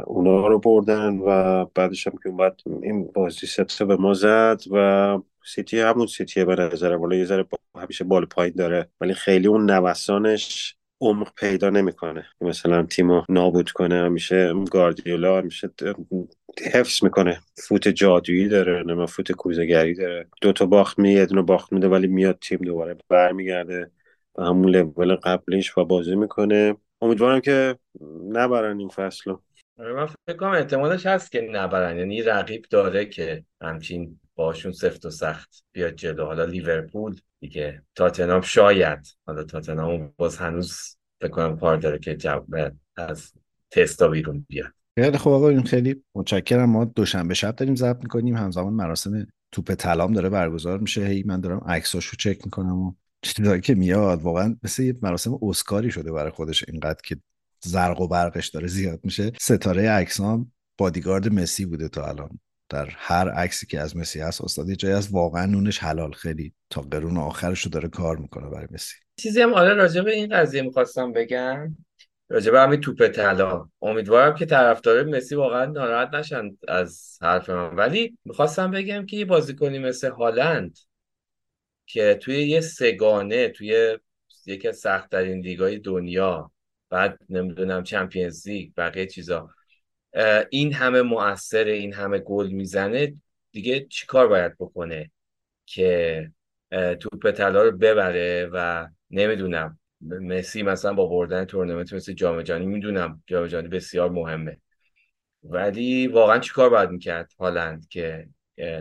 اونا رو بردن و بعدش هم که بعد این بازی ست به ما زد و سیتی همون سیتیه به نظرم. ولی یه ذره همیشه بال پایین داره ولی خیلی اون نوسانش عمق پیدا نمی‌کنه. مثلا تیمو نابود کنه همیشه گاردیولا همیشه حفظ می‌کنه. فوت جادویی داره نه فوت کوزگری داره. دو تا باخت می یه دونه باخت میده ولی میاد تیم دوباره برمیگرده. به همون لول قبلیش و بازی می‌کنه. امیدوارم که نبرن این فصل آره، من فکر کنم احتمالش هست که نبرن. یعنی رقیب داره که همچین باشون سفت و سخت بیاد جلو. حالا لیورپول دیگه. تاتنام شاید. حالا تاتنام باز هنوز فکر کنم کار داره که جواب از تستا بیرون بیاد. خیلی خوب آقا این خیلی متشکرم. ما دوشنبه شب داریم ضبط می‌کنیم. همزمان مراسم توپ طلام داره برگزار میشه. هی من دارم عکساشو چک می‌کنم و چیزایی که میاد واقعا مثل یه مراسم اسکاری شده برای خودش اینقدر که زرق و برقش داره زیاد میشه. ستاره عکسام بادیگارد مسی بوده تا الان. در هر عکسی که از مسی هست استاد جایی از واقعا نونش حلال خیلی. تا قرون آخرش رو داره کار می‌کنه برای مسی. چیزی هم آره راجع به این قضیه می‌خواستم بگم. راجع به همین توپ طلا. امیدوارم که طرفدار مسی واقعا ناراحت نشن از حرف من. ولی می‌خواستم بگم که یه بازیکنی مثل هالند که توی یه سگانه توی یکی از سختترین لیگای دنیا بعد نمی‌دونم چمپیونز لیگ بقیه چیزا این همه مؤثر این همه گل می‌زنه دیگه چیکار باید بکنه که توپ طلا رو ببره و نمی‌دونم مسی مثلا با بردن تورنمنت مثل جام جهانی می‌دونم جام جهانی بسیار مهمه. ولی واقعا چیکار باید می‌کرد هالند که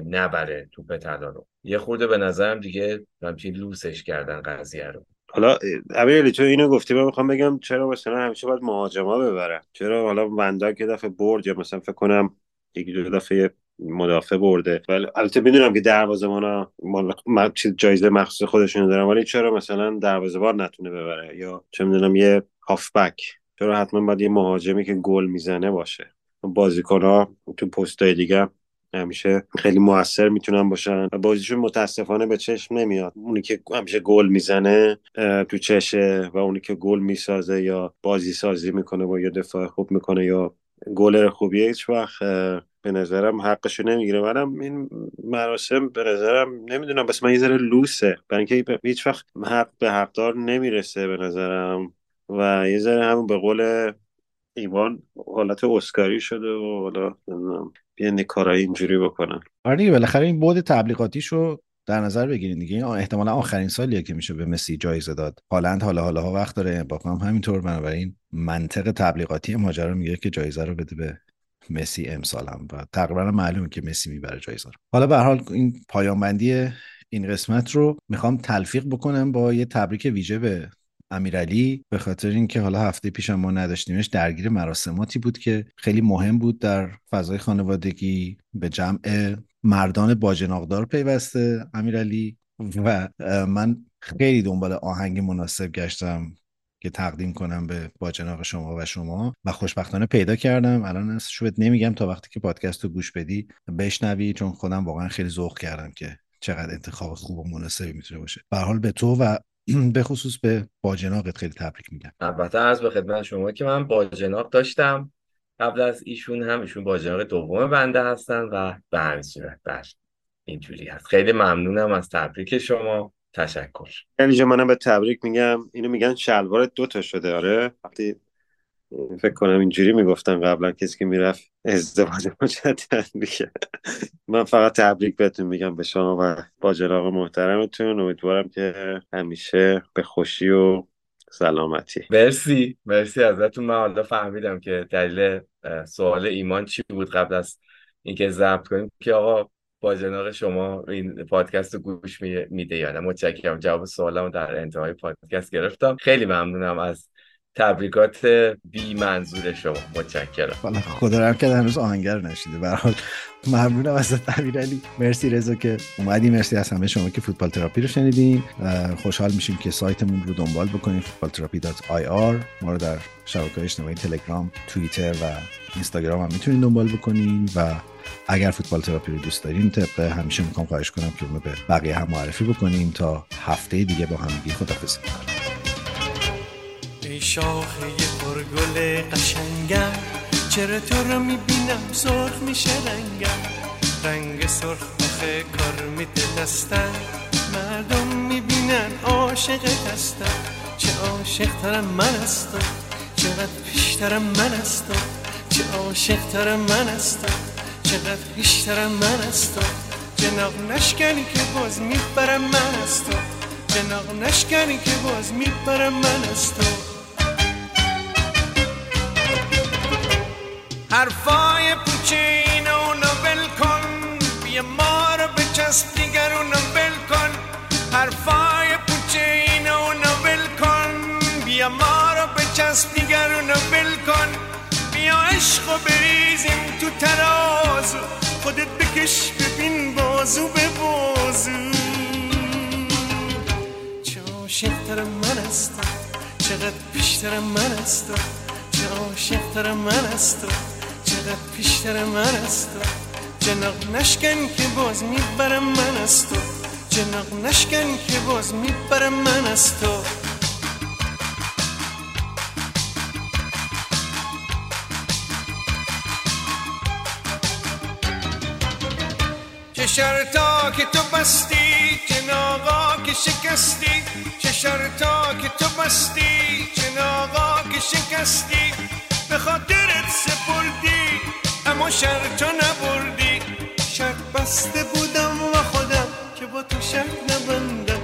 نبره توپ طلا رو؟ یه خورده به نظرم دیگه همچین لوسش کردن قضیه رو. حالا امیرعلی تو اینو گفتی من می‌خوام بگم چرا مثلا همیشه باید مهاجما ببرن؟ چرا حالا وندا که دفعه برد یا مثلا فکر کنم یکی دو دفعه مدافع برده. ولی البته می‌دونم که دروازه‌بانا مال چیز جایزه مخصوص خودشون دارن ولی چرا مثلا دروازه‌بان نتونه ببره؟ یا چه می‌دونم یه هافبک. چرا حتما باید یه مهاجمی که گل می‌زنه باشه؟ بازیکن‌ها تو پستای دیگه همیشه خیلی موثر می‌تونن باشن. و بازیشون متاسفانه به چشم نمیاد. اونی که همیشه گل می‌زنه تو چشه و اونی که گل می‌سازه یا بازی سازی می‌کنه و یا دفاع خوب می‌کنه یا گلر خوبیه هیچ وقت به نظرم حقشو نمی‌گیره. منم این مراسم به نظرم نمی‌دونم بس من یه ذره لوسه. برای اینکه هیچ وقت حق به حقدار نمی‌رسه به نظرم. و یه ذره همون به قول ایوان حالت اسکاری شده و حالا بیان کارهای اینجوری بکنن. آره دیگه بالاخره این بود تبلیغاتیشو در نظر بگیرید دیگه. احتمالا آخرین سالیه که میشه به مسی جایزه داد. هالند حالا حالا ها وقت داره با هم همینطور. بنابراین منطق تبلیغاتی ماجرا میگه که جایزه رو بده به مسی امسالم و تقریبا معلومه که مسی می‌بره جایزه رو. حالا به حال این پایان بندی این قسمت رو می‌خوام تلفیق بکنم با یه تبریک ویژه به امیرعلی به خاطر اینکه حالا هفته پیش ما نداشتیمش درگیر مراسماتی بود که خیلی مهم بود در فضای خانوادگی به جمع مردان باجناقدار پیوسته امیرعلی. و من خیلی دنبال آهنگ مناسب گشتم که تقدیم کنم به باجناق شما و شما و خوشبختانه پیدا کردم. الان از شوید نمیگم تا وقتی که پادکست رو گوش بدی بشنوی چون خودم واقعا خیلی ذوق کردم که چقدر انتخاب خوب و مناسبی می‌تونه باشه. به حال به تو و به خصوص به باجناقت خیلی تبریک میگم. البته عرض به خدمت شما که من باجناق داشتم. قبل از ایشون هم ایشون باجناق دوم بنده هستن و به همین صورت بر بله. اینجوری هست. خیلی ممنونم از تبریک شما. تشکر. یعنی منم به تبریک میگم. اینو میگن شلوار دو تا شده آره؟ وقتی فکر کنم اینجوری می‌گفتن قبلا کسی که می‌رفت ازدواج مجدد میگه من فقط تبریک بهتون میگم به شما و با جناب محترمتون. امیدوارم که همیشه به خوشی و سلامتی. مرسی مرسی ازتون. من حالا فهمیدم که دلیل سوال ایمان چی بود قبل از اینکه ضبط کنیم. که آقا با جناق شما این پادکست رو گوش میده یا نه؟ متشکرم. جواب سوالم در انتهای پادکست گرفتم. خیلی ممنونم از تبریکات بی منظور شما. متشکرم. والا خدا که هنوز آهنگر نشیده. به حال ممنونم از علی. مرسی رضا که اومدی. مرسی از همه شما که فوتبال تراپی رو شنیدین. خوشحال میشیم که سایتمون رو دنبال بکنید footballtherapy.ir ما رو در شبکه اجتماعی تلگرام توییتر و اینستاگرام هم می‌تونید دنبال بکنین. و اگر فوتبال تراپی رو دوست دارین طبق همیشه می‌خوام خواهش کنم که اونو به بقیه هم معرفی بکنیم تا هفته دیگه با همگی خدافظی ای شاخه پرگل قشنگم. چرا تو رو می‌بینم؟ سرخ میشه رنگم. رنگ سرخ آخه کار میده دستم. مردم می‌بینن عاشق هستم. چه عاشق ترم من هستم. چقدر پیشترم من هستم. چه عاشق ترم من هستم. چقدر پیشترم من هستم. جناق نشکنی که باز می‌برم من هستم. جناق نشکنی که باز می‌برم من هستم. حرفای پوچه این اونو بل کن بیا ما رو بچسب دیگر اونو بل کن حرفای پوچه این اونو بل کن بیا ما رو بچسب دیگر اونو بل کن بیا عشق و بریزیم تو ترازو خودت بکش ببین بازو به بازو چه عاشقتر من هستم چقدر بیشتر من هستم چه عاشقتر من هستم چقدر پیشتر من است جناق نشکن که باز می‌برم من است تو. جناق نشکن که باز می‌برم من است تو. چه شرطا که تو بستی جناقا که شکستی. چه شرطا که تو بستی جناقا که شکستی. به خاطرت اما شرطا نبردی. شرط بسته بودم و خودم که با تو شرط نبندم.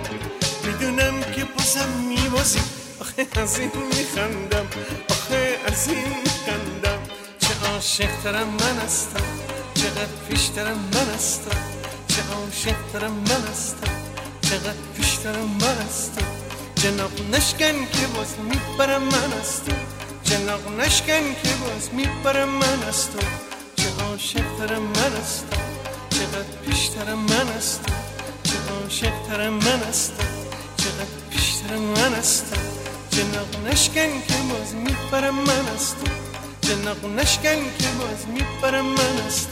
می‌دونم که بازم میبازی. آخه از این میخندم. آخه از این میخندم. چه عاشقترم من هستم. چقدر پیشترم من هستم. چه عاشقترم من هستم. چقدر پیشترم من هستم. جناب نشکن که باز می‌برم من هستم. جناق نشکن که باز می‌برم من از تو چه عاشقترم من از تو چقدر پیشترم من از تو چه عاشقترم من از تو چقدر پیشترم من تو جناق نشکن که باز می‌برم من تو جناق نشکن که باز می‌برم من از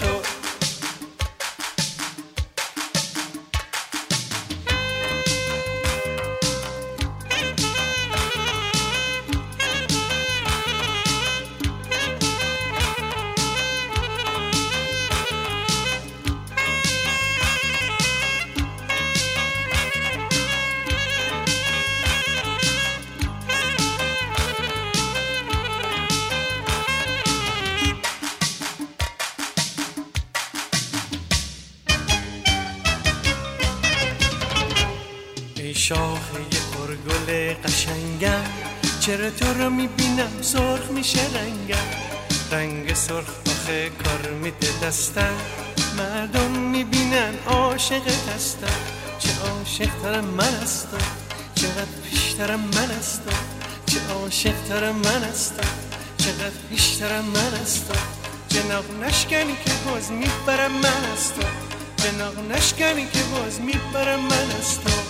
تو رو می‌بینم سرخ میشه رنگم. رنگ سرخ آخه کار میده دستم. مردم می‌بینن عاشق هستم. چه عاشقترم من هستم. چقدر بیشترم من هستم. چه عاشقترم من هستم. چقدر بیشترم من هستم. جناق نشکنی که باز می‌برم من هستم. جناق نشکنی که باز می‌برم من هستم.